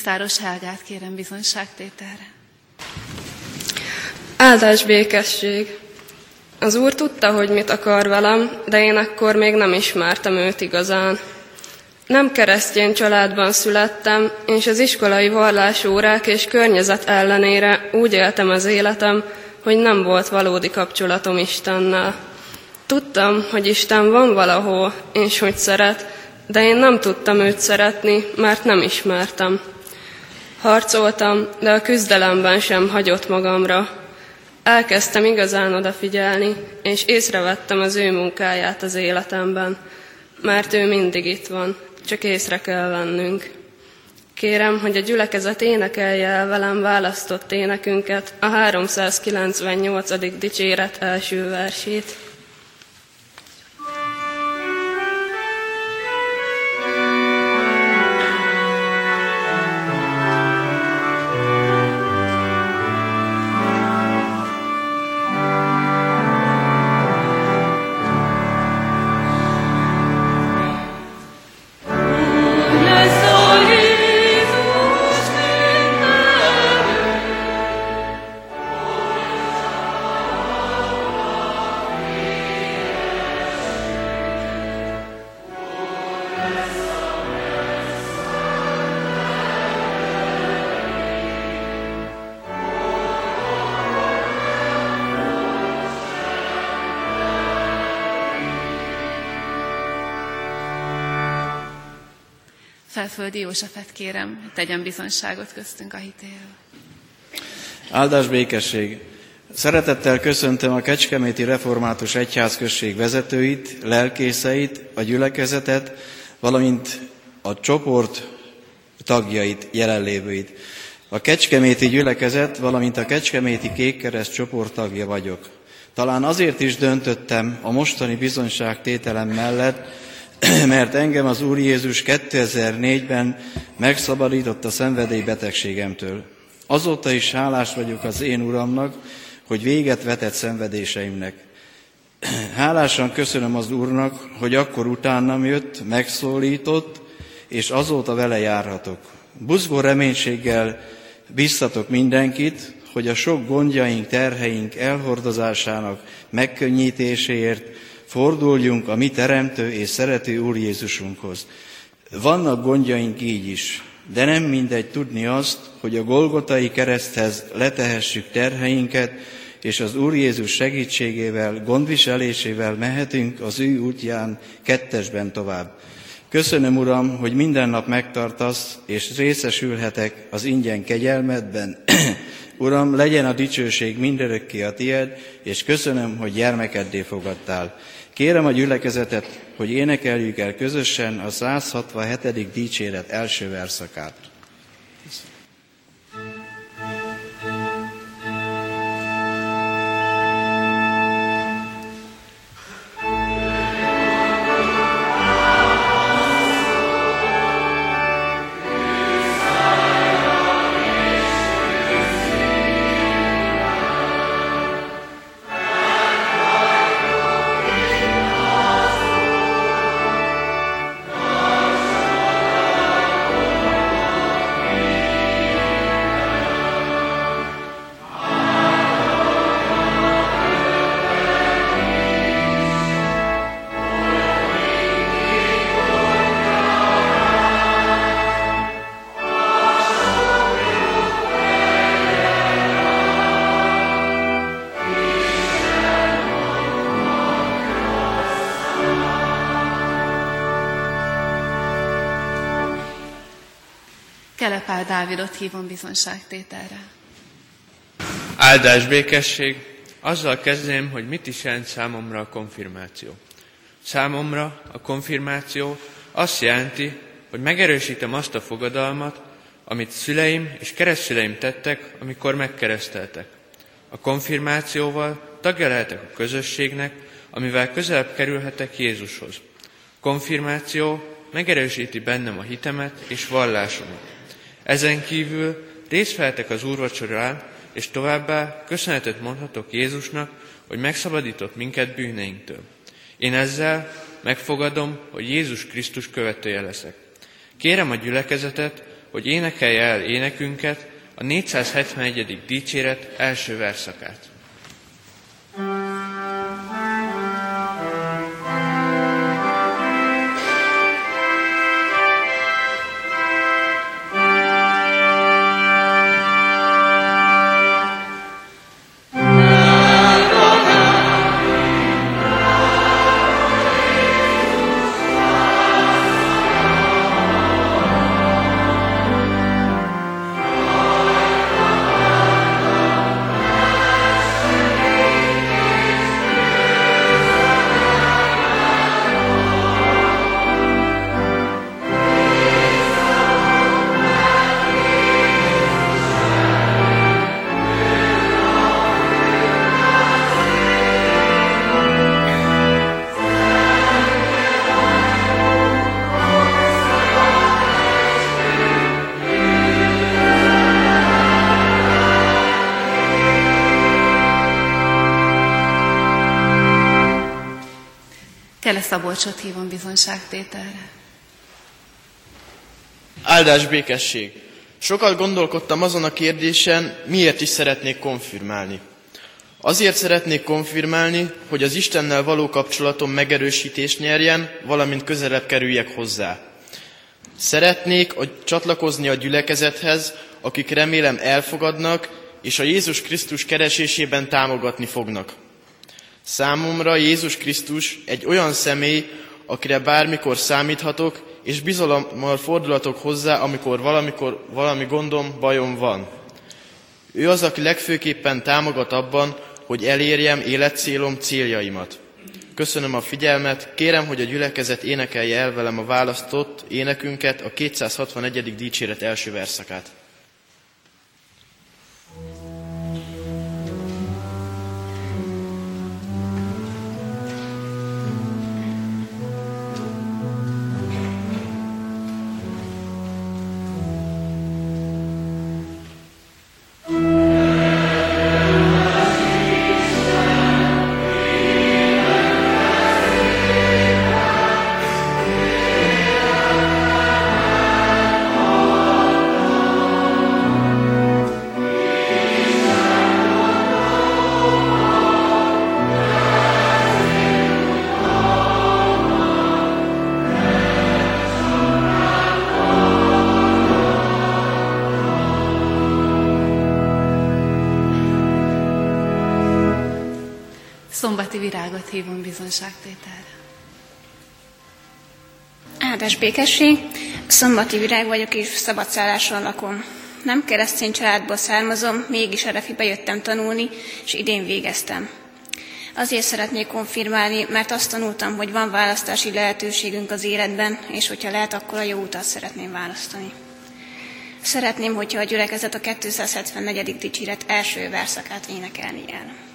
Mészáros Helgát kérem bizonyságtételre. Áldás békesség! Az Úr tudta, hogy mit akar velem, de én akkor még nem ismertem őt igazán. Nem keresztény családban születtem, és az iskolai vallásórák és környezet ellenére úgy éltem az életem, hogy nem volt valódi kapcsolatom Istennel. Tudtam, hogy Isten van valahol, és hogy szeret, de én nem tudtam őt szeretni, mert nem ismertem. Harcoltam, de a küzdelemben sem hagyott magamra. Elkezdtem igazán odafigyelni, és észrevettem az ő munkáját az életemben, mert ő mindig itt van, csak észre kell vennünk. Kérem, hogy a gyülekezet énekelje el velem választott énekünket, a 398. dicséret első versét. Felföldi Józsefet kérem, tegyen bizonyságot köztünk a hitéről. Áldás békesség! Szeretettel köszöntöm a Kecskeméti Református Egyházközség vezetőit, lelkészeit, a gyülekezetet, valamint a csoport tagjait, jelenlévőit. A Kecskeméti gyülekezet, valamint a Kecskeméti Kékkereszt csoport tagja vagyok. Talán azért is döntöttem a mostani bizonyságtételem mellett, mert engem az Úr Jézus 2004-ben megszabadított a szenvedélybetegségemtől. Azóta is hálás vagyok az én Uramnak, hogy véget vetett szenvedéseimnek. Hálásan köszönöm az Úrnak, hogy akkor utánam jött, megszólított, és azóta vele járhatok. Buzgó reménységgel biztatok mindenkit, hogy a sok gondjaink, terheink elhordozásának megkönnyítéséért forduljunk a mi teremtő és szerető Úr Jézusunkhoz. Vannak gondjaink így is, de nem mindegy tudni azt, hogy a Golgotai kereszthez letehessük terheinket, és az Úr Jézus segítségével, gondviselésével mehetünk az ő útján kettesben tovább. Köszönöm, Uram, hogy minden nap megtartasz, és részesülhetek az ingyen kegyelmedben. Uram, legyen a dicsőség mindörökké a tied, és köszönöm, hogy gyermekeddé fogadtál. Kérem a gyülekezetet, hogy énekeljük el közösen a 167. dicséret első verszakát. Kelepál hívom bizonságtételre. Áldás békesség, azzal kezdném, hogy mit is jelent számomra a konfirmáció. Számomra a konfirmáció azt jelenti, hogy megerősítem azt a fogadalmat, amit szüleim és keresztszüleim tettek, amikor megkereszteltek. A konfirmációval tagja lehetek a közösségnek, amivel közelebb kerülhetek Jézushoz. Konfirmáció megerősíti bennem a hitemet és vallásomat. Ezen kívül részt vehetek az úrvacsorán, és továbbá köszönetet mondhatok Jézusnak, hogy megszabadított minket bűneinktől. Én ezzel megfogadom, hogy Jézus Krisztus követője leszek. Kérem a gyülekezetet, hogy énekelje el énekünket, a 471. dicséret első verszakát. Kele Szabolcsot hívom bizonyságtételre. Áldás békesség! Sokat gondolkodtam azon a kérdésen, miért is szeretnék konfirmálni. Azért szeretnék konfirmálni, hogy az Istennel való kapcsolatom megerősítést nyerjen, valamint közelebb kerüljek hozzá. Szeretnék a, csatlakozni a gyülekezethez, akik remélem elfogadnak, és a Jézus Krisztus keresésében támogatni fognak. Számomra Jézus Krisztus egy olyan személy, akire bármikor számíthatok, és bizalommal fordulatok hozzá, amikor valamikor valami gondom, bajom van. Ő az, aki legfőképpen támogat abban, hogy elérjem életcélom, céljaimat. Köszönöm a figyelmet, kérem, hogy a gyülekezet énekelje el velem a választott énekünket, a 261. dicséret első verszakát. Békesség, szombati virág vagyok és szabadszálláson lakom. Nem keresztény családból származom, mégis Erefibe jöttem tanulni, és idén végeztem. Azért szeretnék konfirmálni, mert azt tanultam, hogy van választási lehetőségünk az életben, és hogyha lehet, akkor a jó utat szeretném választani. Szeretném, hogyha a gyülekezet a 274. dicséret első verszakát énekelni el.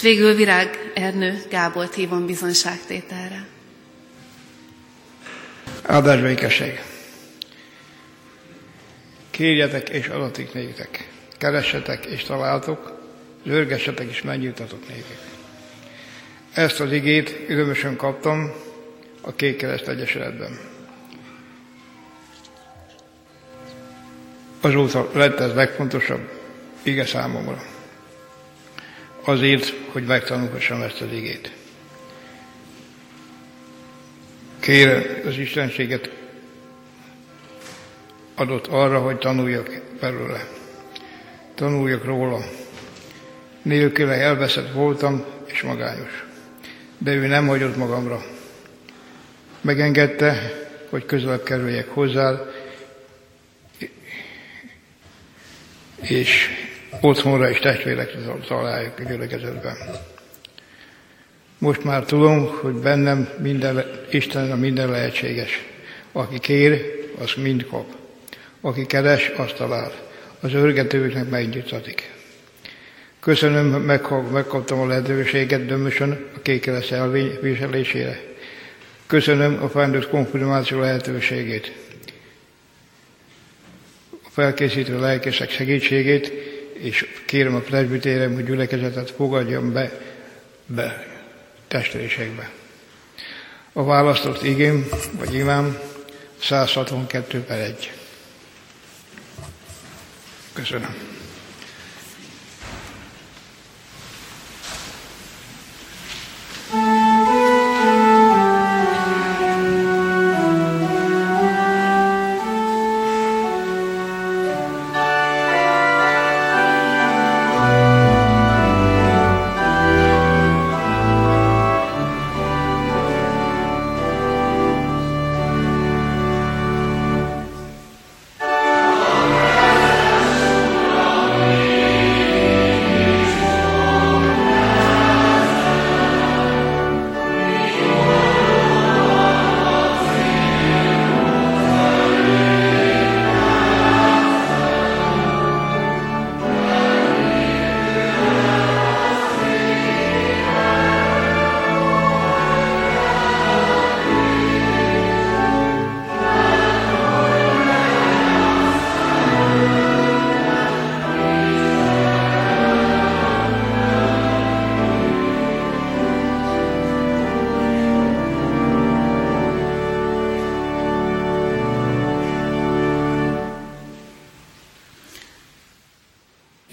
És végül Virág Ernő Gábor hívom bizonyságtételre. Áldás békesség! Kérjetek és adatik néktek, keressetek és találtok, zörgessetek és megnyitatok néktek. Ezt az igét örömösen kaptam a Kék Kereszt Egyesületben. Azóta lett ez legfontosabb ige számomra azért, hogy megtanulhassam ezt az igét. Kérem az Istenséget adott arra, hogy tanuljak belőle. Tanuljak róla. Nélküle elveszett voltam és magányos. De ő nem hagyott magamra. Megengedte, hogy közelebb kerüljek hozzá, és otthonra és testvérekre találjuk a gyülekezetben. Most már tudom, hogy bennem minden, Isten a minden lehetséges. Aki kér, az mind kap. Aki keres, azt talál. Az örgetőknek megnyitatik. Köszönöm, megkaptam a lehetőséget dömösön a kékeles elviselésére. Köszönöm a felnőtt konfirmáció lehetőségét. A felkészítő lelkések segítségét, és kérem a presbitérem, hogy gyülekezetet fogadjam be, be testvériségbe. A választott igém, vagy imám, 162 per 1. Köszönöm.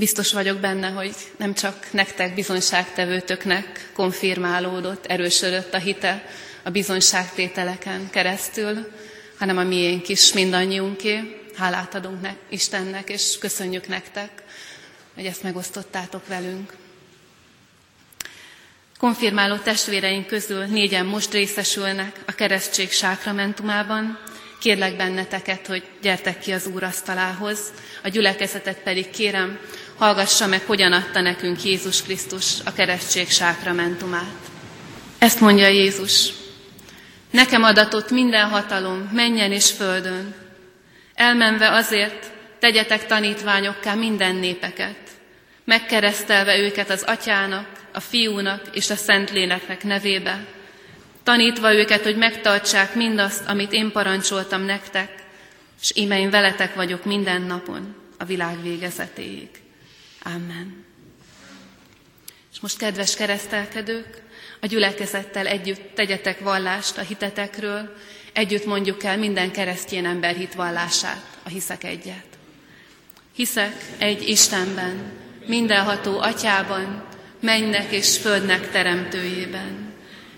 Biztos vagyok benne, hogy nem csak nektek, bizonyságtevőtöknek konfirmálódott, erősödött a hite a bizonyságtételeken keresztül, hanem a miénk is mindannyiunké. Hálát adunk ne- Istennek, és köszönjük nektek, hogy ezt megosztottátok velünk. Konfirmáló testvéreink közül négyen most részesülnek a keresztség sákramentumában. Kérlek benneteket, hogy gyertek ki az Úr asztalához, a gyülekezetet pedig kérem, hallgassa meg, hogyan adta nekünk Jézus Krisztus a keresztség sákramentumát. Ezt mondja Jézus. Nekem adatott minden hatalom, menjen és földön. Elmenve azért, tegyetek tanítványokká minden népeket, megkeresztelve őket az atyának, a fiúnak és a szentléleknek nevébe, tanítva őket, hogy megtartsák mindazt, amit én parancsoltam nektek, és íme én veletek vagyok minden napon, a világ végezetéig. Amen. És most, kedves keresztelkedők, a gyülekezettel együtt tegyetek vallást a hitetekről, együtt mondjuk el minden keresztjén ember hitvallását, a hiszek egyet. Hiszek egy Istenben, mindenható atyában, mennek és földnek teremtőjében,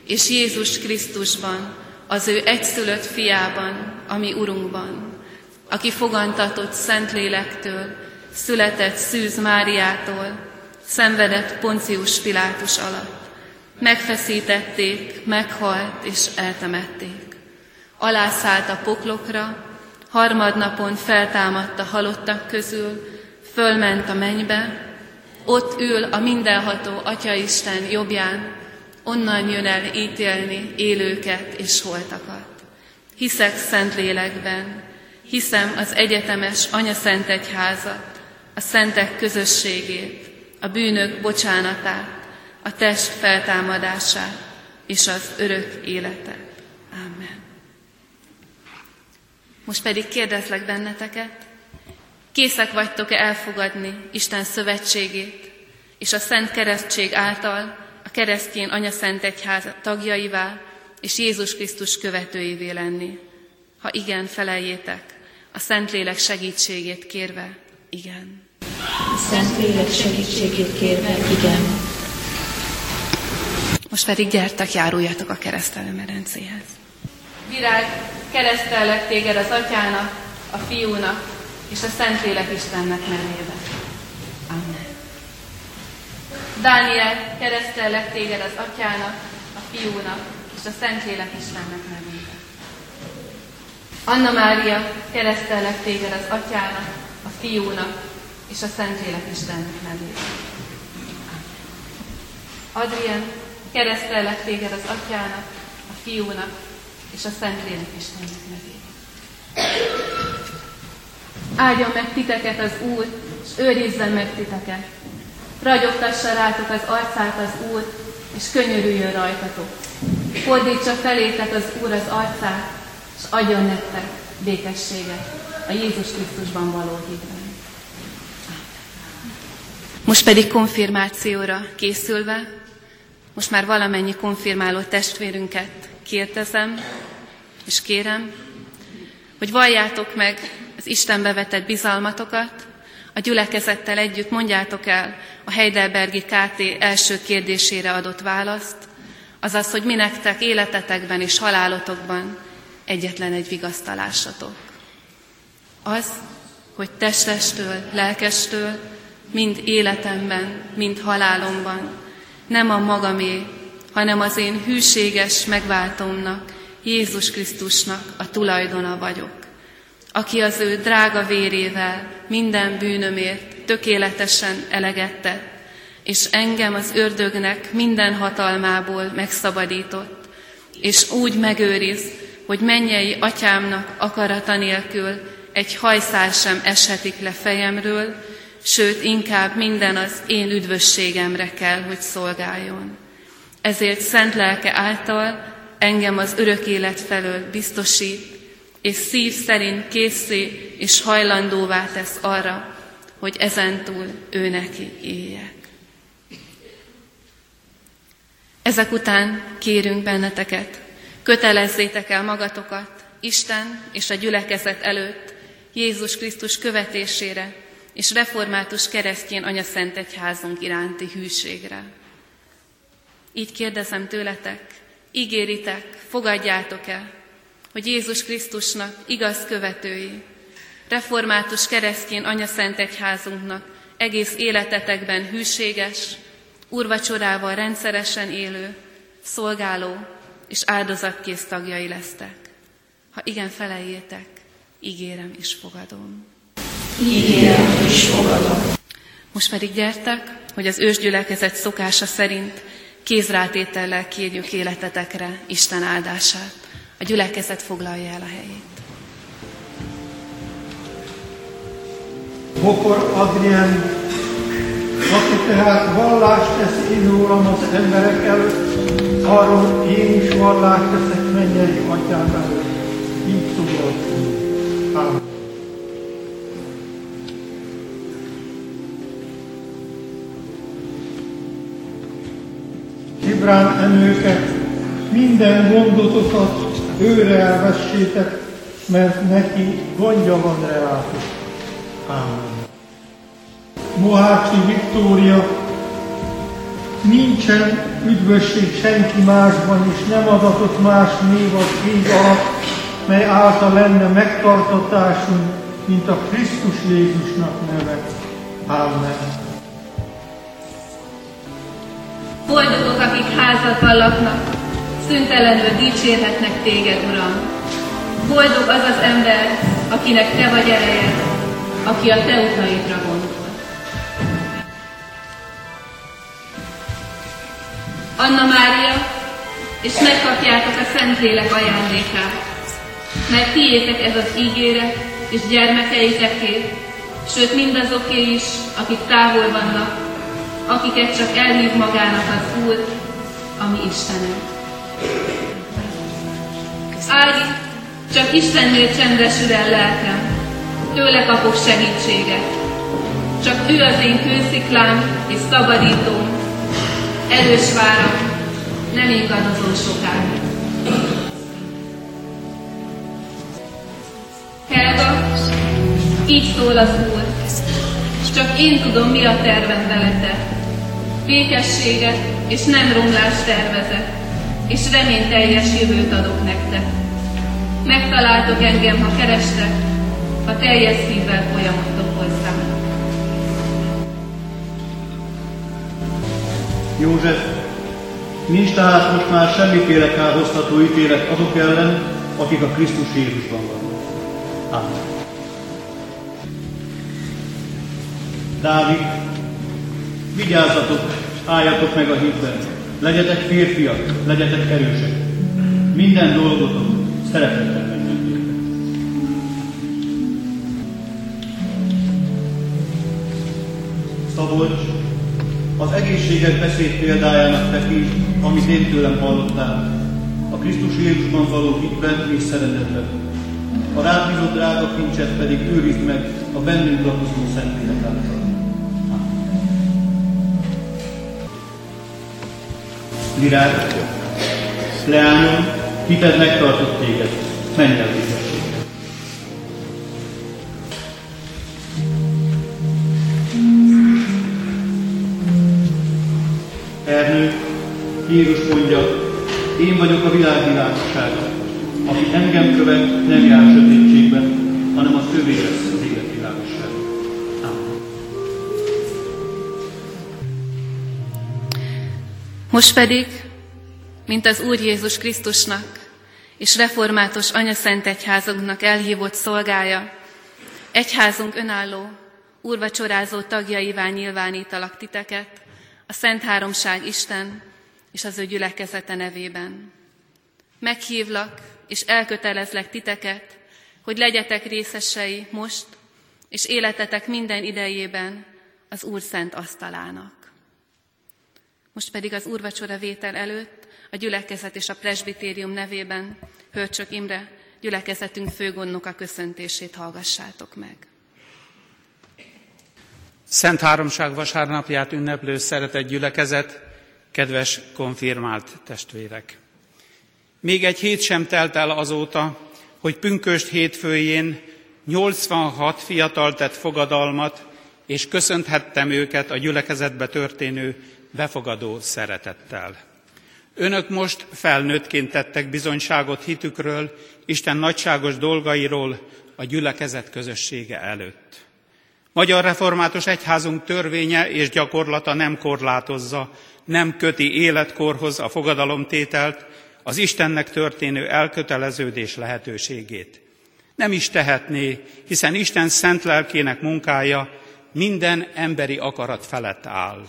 és Jézus Krisztusban, az ő egyszülött fiában, ami Urunkban, aki fogantatott Szentlélektől, született Szűz Máriától, szenvedett Poncius Pilátus alatt. Megfeszítették, meghalt és eltemették. Alászállt a poklokra, harmadnapon feltámadt a halottak közül, fölment a mennybe, ott ül a mindenható Atyaisten jobbján, onnan jön el ítélni élőket és holtakat. Hiszek szent lélekben, hiszem az egyetemes Anya Szent Egyházat, a szentek közösségét, a bűnök bocsánatát, a test feltámadását és az örök életet. Amen. Most pedig kérdezlek benneteket, készek vagytok-e elfogadni Isten szövetségét, és a Szent Keresztség által a keresztjén Anya Szent Egyház tagjaivá és Jézus Krisztus követőivé lenni? Ha igen, feleljétek, a Szentlélek segítségét kérve, igen. A Szentlélek segítségét kérve, igen. Most pedig gyertek, járuljatok a keresztelőmedencéhez. Virág, keresztellek téged az atyának, a fiúnak és a Szentlélek Istennek nevébe. Amen. Dániel, keresztellek téged az atyának, a fiúnak és a Szentlélek Istennek nevébe. Anna Mária, keresztellek téged az atyának, a fiúnak és a Szentlélek Istennek nevébe. Adrien, keresztellek téged az atyának, a fiúnak és a Szentlélek Istennek nevébe. Áldjon meg titeket az Úr, és őrizzen meg titeket. Ragyogtassa rátok az arcát az Úr, és könyörüljön rajtatok. Fordítsa felétek az Úr az arcát, és adjon nektek békességet a Jézus Krisztusban való hitben. Most pedig konfirmációra készülve, most már valamennyi konfirmáló testvérünket kérdezem, és kérem, hogy valljátok meg az Istenbe vetett bizalmatokat, a gyülekezettel együtt mondjátok el a Heidelbergi KT első kérdésére adott választ, azaz, hogy mi nektek életetekben és halálotokban egyetlen egy vigasztalásatok. Az, hogy testestől, lelkestől, mind életemben, mind halálomban, nem a magamé, hanem az én hűséges megváltómnak, Jézus Krisztusnak a tulajdona vagyok, aki az ő drága vérével minden bűnömért tökéletesen elegette, és engem az ördögnek minden hatalmából megszabadított, és úgy megőriz, hogy mennyei atyámnak akarata nélkül egy hajszál sem eshetik le fejemről, sőt inkább minden az én üdvösségemre kell, hogy szolgáljon. Ezért szent lelke által engem az örök élet felől biztosít, és szív szerint készé és hajlandóvá tesz arra, hogy ezentúl ő neki éljek. Ezek után kérünk benneteket, kötelezzétek el magatokat Isten és a gyülekezet előtt Jézus Krisztus követésére és református keresztjén Anya Szent Egyházunk iránti hűségre. Így kérdezem tőletek, ígéritek, fogadjátok el, hogy Jézus Krisztusnak igaz követői, református keresztjén Anya Szent Egyházunknak egész életetekben hűséges, urvacsorával rendszeresen élő, szolgáló és áldozatkész tagjai lesztek. Ha igen felejétek, ígérem és fogadom. Ígérem és fogadom. Most pedig gyertek, hogy az ősgyülekezet szokása szerint kézrátétellel kérjük életetekre Isten áldását. A gyülekezet foglalja el a helyét. Bokor Adrien, aki tehát vallást tesz én rólam az emberek előtt, arról én is vallást teszek mennyei atyám előtt. Így szólok. Ibrán emőket, minden gondotokat őre elvessétek, mert neki gondja van reátok. Ámen. Mohácsi Viktória, nincsen üdvösség senki másban, és nem adatott más név a ég alatt, mely által lenne megtartatásunk, mint a Krisztus Jézusnak neve. Amen. Boldogok, akik házadban laknak, szüntelenül dicsérhetnek téged, Uram. Boldog az az ember, akinek te vagy ereje, aki a te utaidra gondol. Anna Mária, és megkapjátok a Szentlélek ajándékát, mert tiétek ez az ígéret, és gyermekeiteké, sőt mindazoké is, akik távol vannak, akiket csak elhív magának az Úr, ami Istenem. Állj, csak Istennél csendesül el lelkem, tőle kapok segítséget. Csak ő az én kősziklám és szabadítóm, erős váram, nem ingadozó sokáig. Helga, így szól az Úr, csak én tudom, mi a tervem veletek. Békességet és nem romlást tervezek, és reményteljes jövőt adok nektek. Megtaláltok engem, ha kerestek, ha teljes szívvel folyamatok hozzám. József, nincs tehát most már semmiféle kárhoztató ítélet azok ellen, akik a Krisztus Jézusban vannak. Amen. Dávid, vigyázzatok, álljatok meg a hitben, legyetek férfiak, legyetek erősek. Minden dolgotok szeretettel végbe. Szabolcs, az egészséges beszéd példájának tekints, amit én tőlem hallottál, a Krisztus Jézusban való hitben és szeretetben. A rád drága kincset pedig őrizd meg a bennünk lakozó Szentlélek által. virág, leányom, hited megtartott téged, menj el végességre. Ernő, Jézus mondja, én vagyok a világ világossága, aki engem követ, nem jár sötétségben, hanem a övé lesz. Most pedig, mint az Úr Jézus Krisztusnak és református Szent Egyházunknak elhívott szolgája, egyházunk önálló, úrvacsorázó tagjaivá nyilvánítalak titeket, a Szent Háromság Isten és az ő gyülekezete nevében. Meghívlak és elkötelezlek titeket, hogy legyetek részesei most és életetek minden idejében az Úr szent asztalának. Most pedig az úrvacsora vétel előtt a gyülekezet és a presbitérium nevében Hölcsök Imre gyülekezetünk főgondnoka köszöntését hallgassátok meg. Szent Háromság vasárnapját ünneplő szeretett gyülekezet, kedves konfirmált testvérek! Még egy hét sem telt el azóta, hogy pünköst hétfőjén 86 fiatal tett fogadalmat, és köszönthettem őket a gyülekezetbe történő befogadó szeretettel. Önök most felnőttként tettek bizonyságot hitükről, Isten nagyságos dolgairól a gyülekezet közössége előtt. Magyar Református Egyházunk törvénye és gyakorlata nem korlátozza, nem köti életkorhoz a fogadalomtételt, az Istennek történő elköteleződés lehetőségét. Nem is tehetné, hiszen Isten szent lelkének munkája minden emberi akarat felett áll.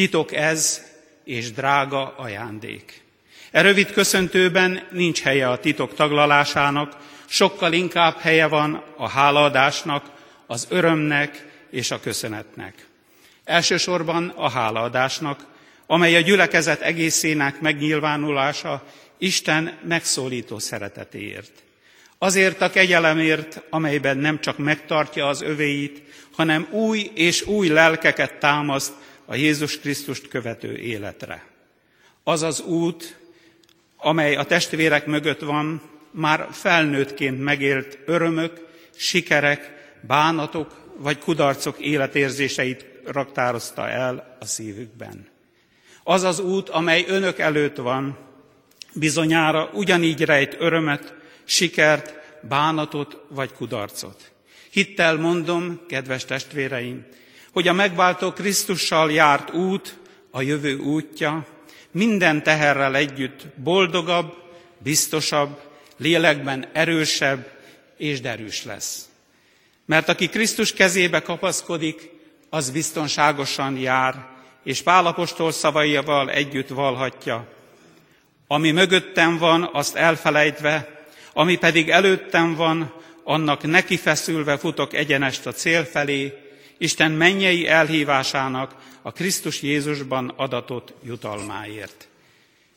Titok ez, és drága ajándék. E rövid köszöntőben nincs helye a titok taglalásának, sokkal inkább helye van a hálaadásnak, az örömnek és a köszönetnek. Elsősorban a hálaadásnak, amely a gyülekezet egészének megnyilvánulása Isten megszólító szeretetéért. Azért a kegyelemért, amelyben nem csak megtartja az övéit, hanem új és új lelkeket támaszt a Jézus Krisztust követő életre. Az az út, amely a testvérek mögött van, már felnőttként megélt örömök, sikerek, bánatok vagy kudarcok életérzéseit raktározta el a szívükben. Az az út, amely önök előtt van, bizonyára ugyanígy rejt örömet, sikert, bánatot vagy kudarcot. Hittel mondom, kedves testvéreim, hogy a megváltó Krisztussal járt út, a jövő útja, minden teherrel együtt boldogabb, biztosabb, lélekben erősebb és derűs lesz. Mert aki Krisztus kezébe kapaszkodik, az biztonságosan jár, és Pálapostól szavaival együtt valhatja. Ami mögöttem van, azt elfelejtve, ami pedig előttem van, annak neki feszülve futok egyenest a cél felé, Isten mennyei elhívásának a Krisztus Jézusban adatott jutalmáért.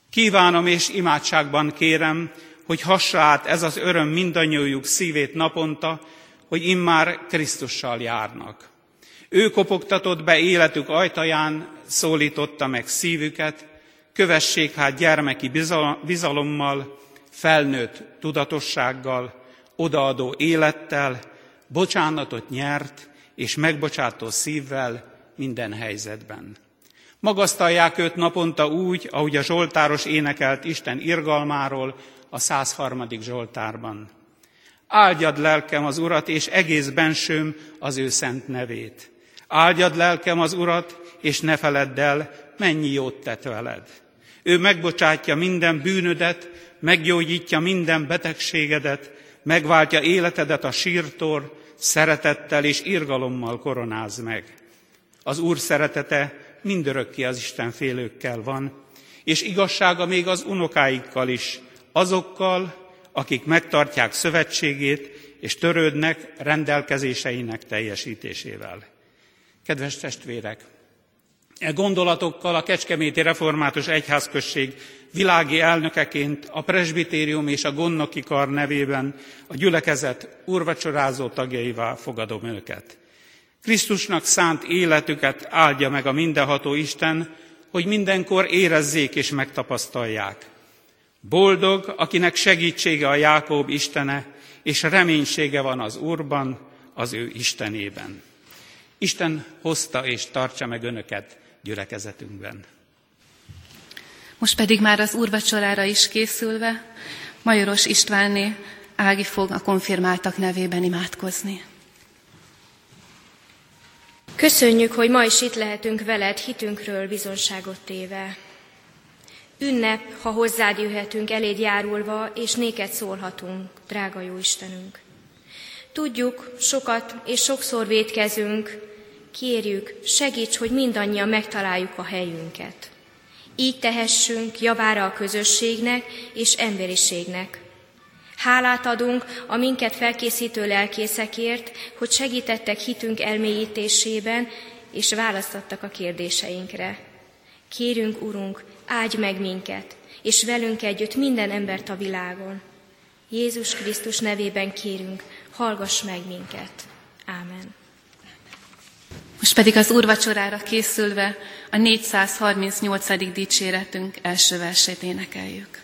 Kívánom és imádságban kérem, hogy hassa át ez az öröm mindannyiójuk szívét naponta, hogy immár Krisztussal járnak. Ő kopogtatott be életük ajtaján, szólította meg szívüket, kövessék hát gyermeki bizalommal, felnőtt tudatossággal, odaadó élettel, bocsánatot nyert és megbocsátó szívvel minden helyzetben. Magasztalják őt naponta úgy, ahogy a Zsoltáros énekelt Isten irgalmáról a 103. Zsoltárban. Áldjad lelkem az Urat, és egész bensőm az ő szent nevét. Áldjad lelkem az Urat, és ne feledd el, mennyi jót tett veled. Ő megbocsátja minden bűnödet, meggyógyítja minden betegségedet, megváltja életedet a sírtól, szeretettel és irgalommal koronáz meg. Az Úr szeretete mindörökké az Isten félőkkel van, és igazsága még az unokáikkal is, azokkal, akik megtartják szövetségét és törődnek rendelkezéseinek teljesítésével. Kedves testvérek, e gondolatokkal a Kecskeméti Református Egyházközség világi elnökeként a presbitérium és a gondnoki kar nevében a gyülekezet urvacsorázó tagjaivá fogadom őket. Krisztusnak szánt életüket áldja meg a mindenható Isten, hogy mindenkor érezzék és megtapasztalják. Boldog, akinek segítsége a Jákob Istene, és reménysége van az Úrban, az ő Istenében. Isten hozta és tartsa meg önöket gyülekezetünkben. Most pedig már az úrvacsorára is készülve, Majoros Istvánné Ági fog a konfirmáltak nevében imádkozni. Köszönjük, hogy ma is itt lehetünk veled, hitünkről bizonságot téve. Ünnep, ha hozzád jöhetünk eléd járulva, és néked szólhatunk, drága jó Istenünk. Tudjuk, sokat és sokszor védkezünk, kérjük, segíts, hogy mindannyian megtaláljuk a helyünket. Így tehessünk javára a közösségnek és emberiségnek. Hálát adunk a minket felkészítő lelkészekért, hogy segítettek hitünk elmélyítésében, és választottak a kérdéseinkre. Kérünk, Urunk, áldj meg minket, és velünk együtt minden embert a világon. Jézus Krisztus nevében kérünk, hallgass meg minket. Ámen. Most pedig az úrvacsorára készülve a 438. dicséretünk első versét énekeljük.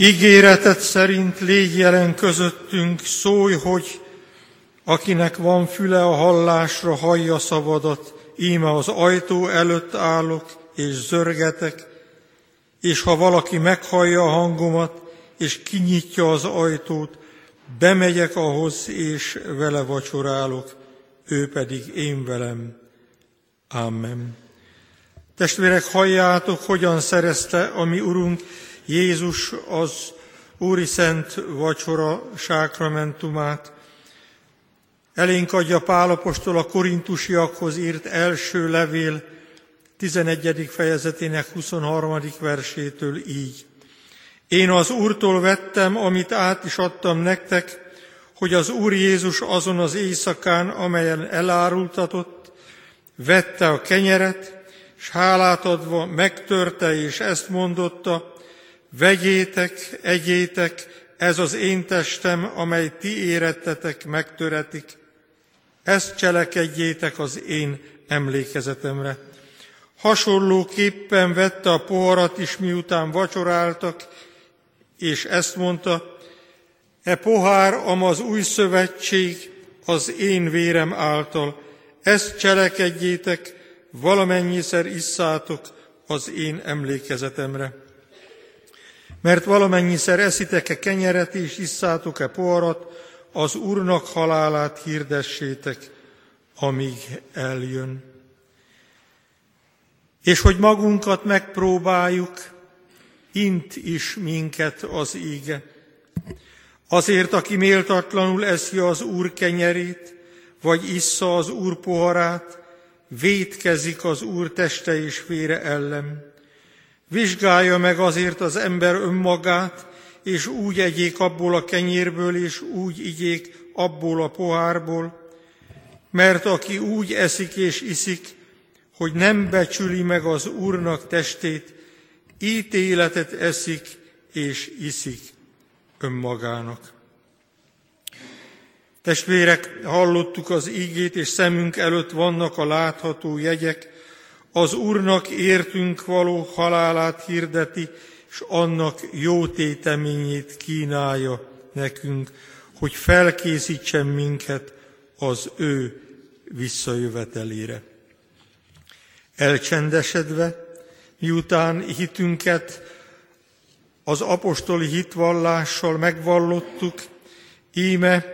Ígéretet szerint légy jelen közöttünk, szólj, hogy akinek van füle a hallásra, hallja szavadat, íme az ajtó előtt állok, és zörgetek, és ha valaki meghallja a hangomat, és kinyitja az ajtót, bemegyek ahhoz, és vele vacsorálok, ő pedig én velem. Amen. Testvérek, halljátok, hogyan szerezte a mi Urunk Jézus az Úri Szent Vacsora sákramentumát. Elénk adja Pálapostól a korintusiakhoz írt első levél 11. fejezetének 23. versétől így. Én az Úrtól vettem, amit át is adtam nektek, hogy az Úr Jézus azon az éjszakán, amelyen elárultatott, vette a kenyeret, s hálát adva megtörte, és ezt mondotta, vegyétek, egyétek, ez az én testem, amely ti érettetek, megtöretik. Ezt cselekedjétek az én emlékezetemre. Hasonlóképpen vette a poharat is, miután vacsoráltak, és ezt mondta, e pohár, am az új szövetség az én vérem által, ezt cselekedjétek, valamennyiszer isszátok az én emlékezetemre. Mert valamennyiszer eszitek-e kenyeret és isszátok-e poharat, az Úrnak halálát hirdessétek, amíg eljön. És hogy magunkat megpróbáljuk, int is minket az íge. Azért, aki méltatlanul eszi az Úr kenyerét, vagy issza az Úr poharát, vétkezik az Úr teste és vére ellen. Vizsgálja meg azért az ember önmagát, és úgy egyék abból a kenyérből, és úgy igyék abból a pohárból, Mert aki úgy eszik és iszik, hogy nem becsüli meg az Úrnak testét, ítéletet eszik és iszik önmagának. Testvérek, hallottuk az ígét, és szemünk előtt vannak a látható jegyek. Az Úrnak értünk való halálát hirdeti, és annak jó téteményét kínálja nekünk, hogy felkészítsen minket az ő visszajövetelére. Elcsendesedve, miután hitünket az apostoli hitvallással megvallottuk, íme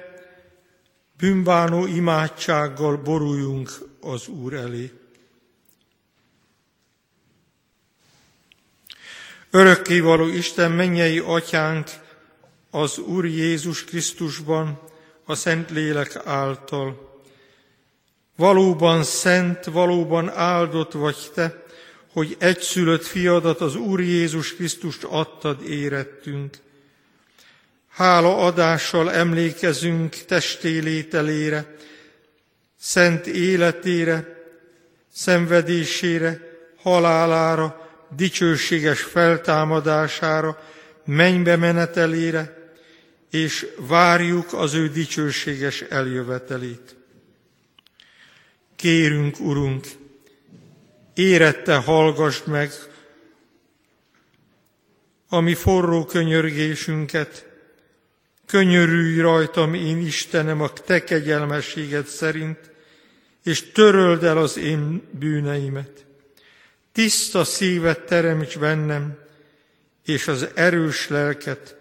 bűnbánó imádsággal boruljunk az Úr elé. Örökkévaló Isten mennyei atyánk az Úr Jézus Krisztusban, a Szentlélek által. Valóban szent, valóban áldott vagy Te, hogy egyszülött fiadat, az Úr Jézus Krisztust adtad érettünk. Hála adással emlékezünk testélételére, szent életére, szenvedésére, halálára, dicsőséges feltámadására, mennybe menetelére, és várjuk az ő dicsőséges eljövetelét. Kérünk, Urunk, érette hallgassd meg a mi forró könyörgésünket, könyörülj rajtam én Istenem a te kegyelmességed szerint, és töröld el az én bűneimet. Tiszta szívet teremts bennem, és az erős lelket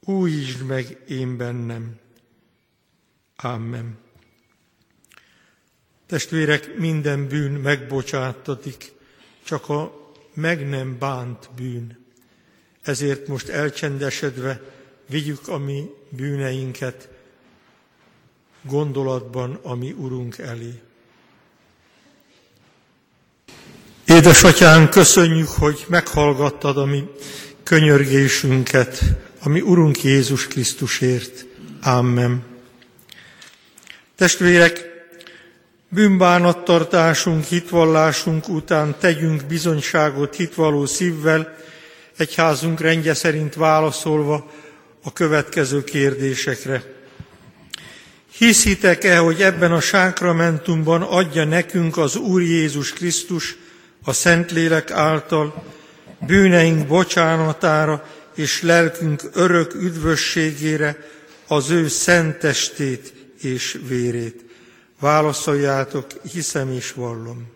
újítsd meg én bennem. Amen. Testvérek, minden bűn megbocsátatik, csak a meg nem bánt bűn. Ezért most elcsendesedve vigyük a mi bűneinket gondolatban a mi Urunk elé. Édesatyánk, köszönjük, hogy meghallgattad a mi könyörgésünket, a Urunk Jézus Krisztusért. Amen. Testvérek, bűnbánattartásunk, hitvallásunk után tegyünk bizonyságot hitvalló szívvel, egyházunk rendje szerint válaszolva a következő kérdésekre. Hiszitek-e, hogy ebben a sákramentumban adja nekünk az Úr Jézus Krisztus a Szentlélek által bűneink bocsánatára és lelkünk örök üdvösségére az ő szentestét és vérét? Válaszoljátok, hiszem és vallom.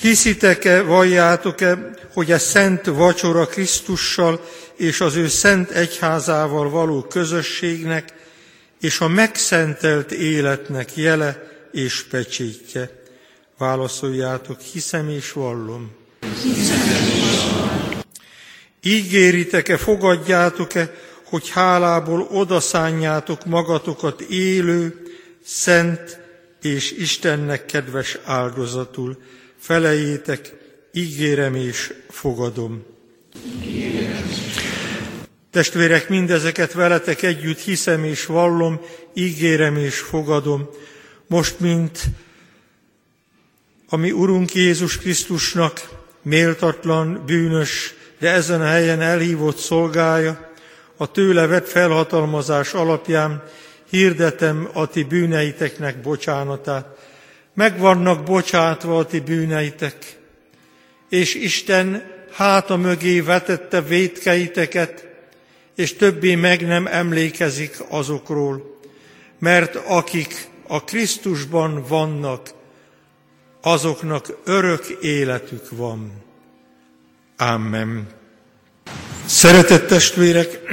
Hiszitek-e, valljátok-e, hogy a szent vacsora Krisztussal és az ő szent egyházával való közösségnek és a megszentelt életnek jele és pecsétje? Válaszoljátok, hiszem és vallom. Ígéritek-e, fogadjátok-e, hogy hálából odaszánjátok magatokat élő, szent és Istennek kedves áldozatul. Felejétek, ígérem és fogadom. Testvérek, mindezeket veletek együtt hiszem és vallom, ígérem és fogadom. Most, mint ami Urunk Jézus Krisztusnak méltatlan, bűnös, de ezen a helyen elhívott szolgája, a tőle vett felhatalmazás alapján hirdetem a ti bűneiteknek bocsánatát. Meg vannak bocsátva a ti bűneitek, és Isten háta mögé vetette védkeiteket, és többé meg nem emlékezik azokról, mert akik a Krisztusban vannak, azoknak örök életük van. Amen. Szeretett testvérek,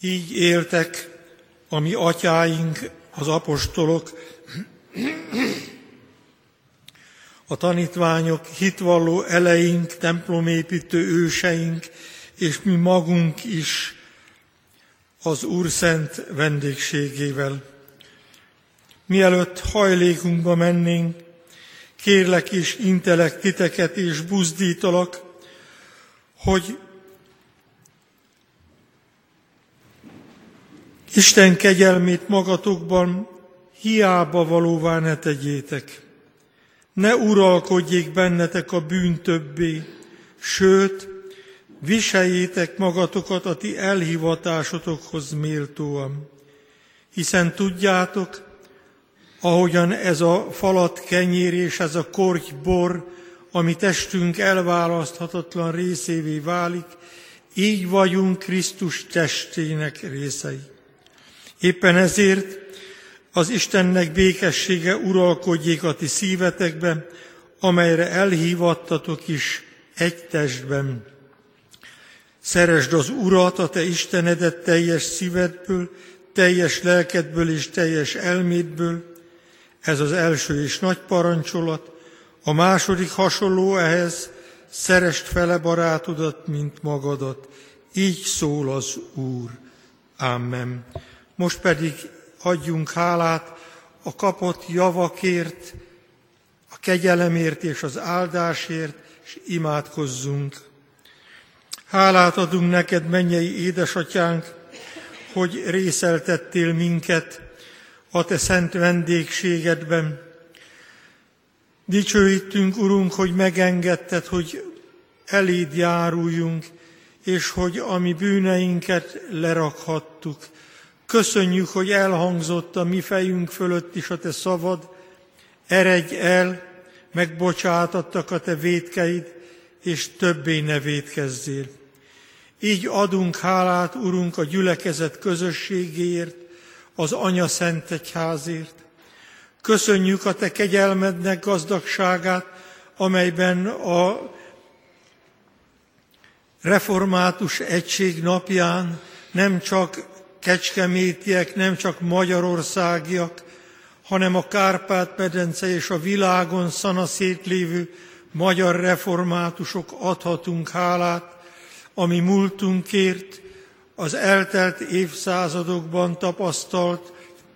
így éltek a mi atyáink, az apostolok, a tanítványok, hitvalló eleink, templomépítő őseink, és mi magunk is az Úr szent vendégségével. Mielőtt hajlékunkba mennénk, kérlek és intelek titeket és buzdítalak, hogy Isten kegyelmét magatokban hiába valóvá ne tegyétek. Ne uralkodjék bennetek a bűn többé, sőt, viseljétek magatokat a ti elhivatásotokhoz méltóan. Hiszen tudjátok, ahogyan ez a falat kenyér és ez a korty bor, ami testünk elválaszthatatlan részévé válik, így vagyunk Krisztus testének részei. Éppen ezért az Istennek békessége uralkodjék a ti szívetekben, amelyre elhívattatok is egy testben. Szeresd az Urat, a te Istenedet teljes szívedből, teljes lelkedből és teljes elmédből. Ez az első és nagy parancsolat. A második hasonló ehhez, szerest fele barátodat, mint magadat. Így szól az Úr. Amen. Most pedig adjunk hálát a kapott javakért, a kegyelemért és az áldásért, és imádkozzunk. Hálát adunk neked, mennyei édesatyánk, hogy részeltettél minket a te szent vendégségedben. Dicsőítünk, Urunk, hogy megengedted, hogy eléd járuljunk, és hogy a mi bűneinket lerakhattuk. Köszönjük, hogy elhangzott a mi fejünk fölött is a te szavad, eredj el, megbocsátattak a te védkeid, és többé ne védkezzél. Így adunk hálát, Urunk, a gyülekezet közösségéért, az Anya Szent Egyházért. Köszönjük a Te kegyelmednek gazdagságát, amelyben a református egység napján nem csak kecskemétiek, nem csak magyarországiak, hanem a Kárpát-medence és a világon szanaszét lévő magyar reformátusok adhatunk hálát, ami múltunkért, az eltelt évszázadokban tapasztalt,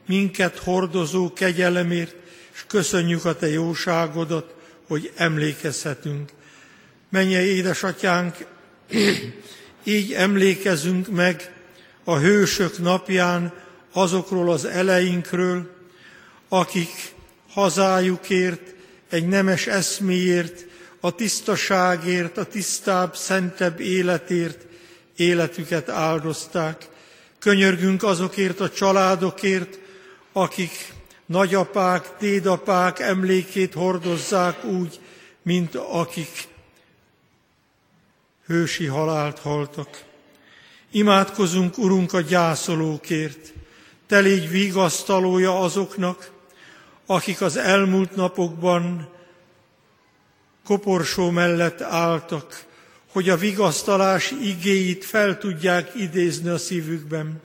minket hordozó kegyelemért, és köszönjük a Te jóságodat, hogy emlékezhetünk. Menje édesatyánk, így emlékezünk meg a hősök napján azokról az eleinkről, akik hazájukért, egy nemes eszméért, a tisztaságért, a tisztább, szentebb életért életüket áldozták. Könyörgünk azokért a családokért, akik nagyapák, dédapák emlékét hordozzák úgy, mint akik hősi halált haltak. Imádkozunk, Urunk, a gyászolókért. Te légy vigasztalója azoknak, akik az elmúlt napokban koporsó mellett álltak, hogy a vigasztalás igéit fel tudják idézni a szívükben,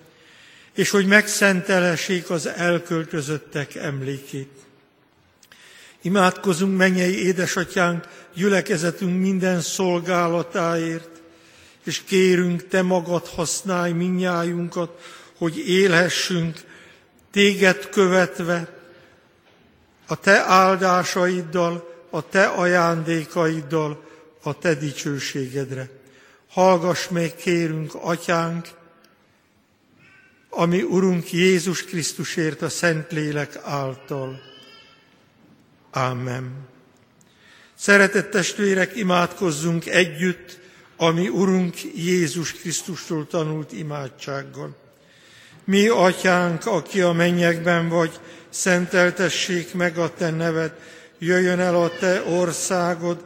és hogy megszentelessék az elköltözöttek emlékét. Imádkozunk, mennyei édesatyánk, gyülekezetünk minden szolgálatáért, és kérünk, Te magad használj minnyájunkat, hogy élhessünk, Téged követve, a Te áldásaiddal, a Te ajándékaiddal, a Te dicsőségedre. Hallgass meg, kérünk, Atyánk, ami Urunk Jézus Krisztusért a Szentlélek által. Amen. Szeretett testvérek, imádkozzunk együtt, ami Urunk Jézus Krisztustól tanult imádsággal. Mi, Atyánk, aki a mennyekben vagy, szenteltessék meg a Te neved, jöjjön el a Te országod,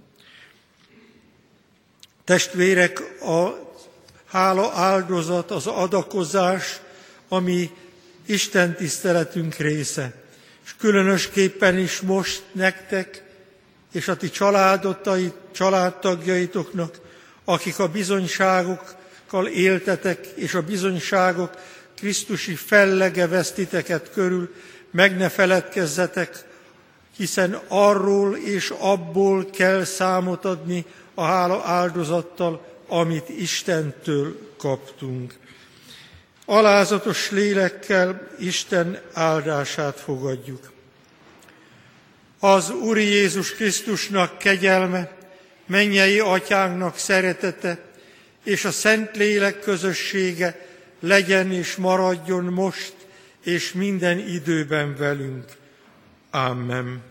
Testvérek, a hála áldozat, az adakozás, ami Isten tiszteletünk része. És különösképpen is most nektek és a ti családotai, családtagjaitoknak, akik a bizonyságokkal éltetek, és a bizonyságok Krisztusi fellege vesztiteket körül, meg ne feledkezzetek, hiszen arról és abból kell számot adni a hála áldozattal, amit Istentől kaptunk. Alázatos lélekkel Isten áldását fogadjuk. Az Úr Jézus Krisztusnak kegyelme, mennyei atyánknak szeretete és a Szent Lélek közössége legyen és maradjon most és minden időben velünk. Amen.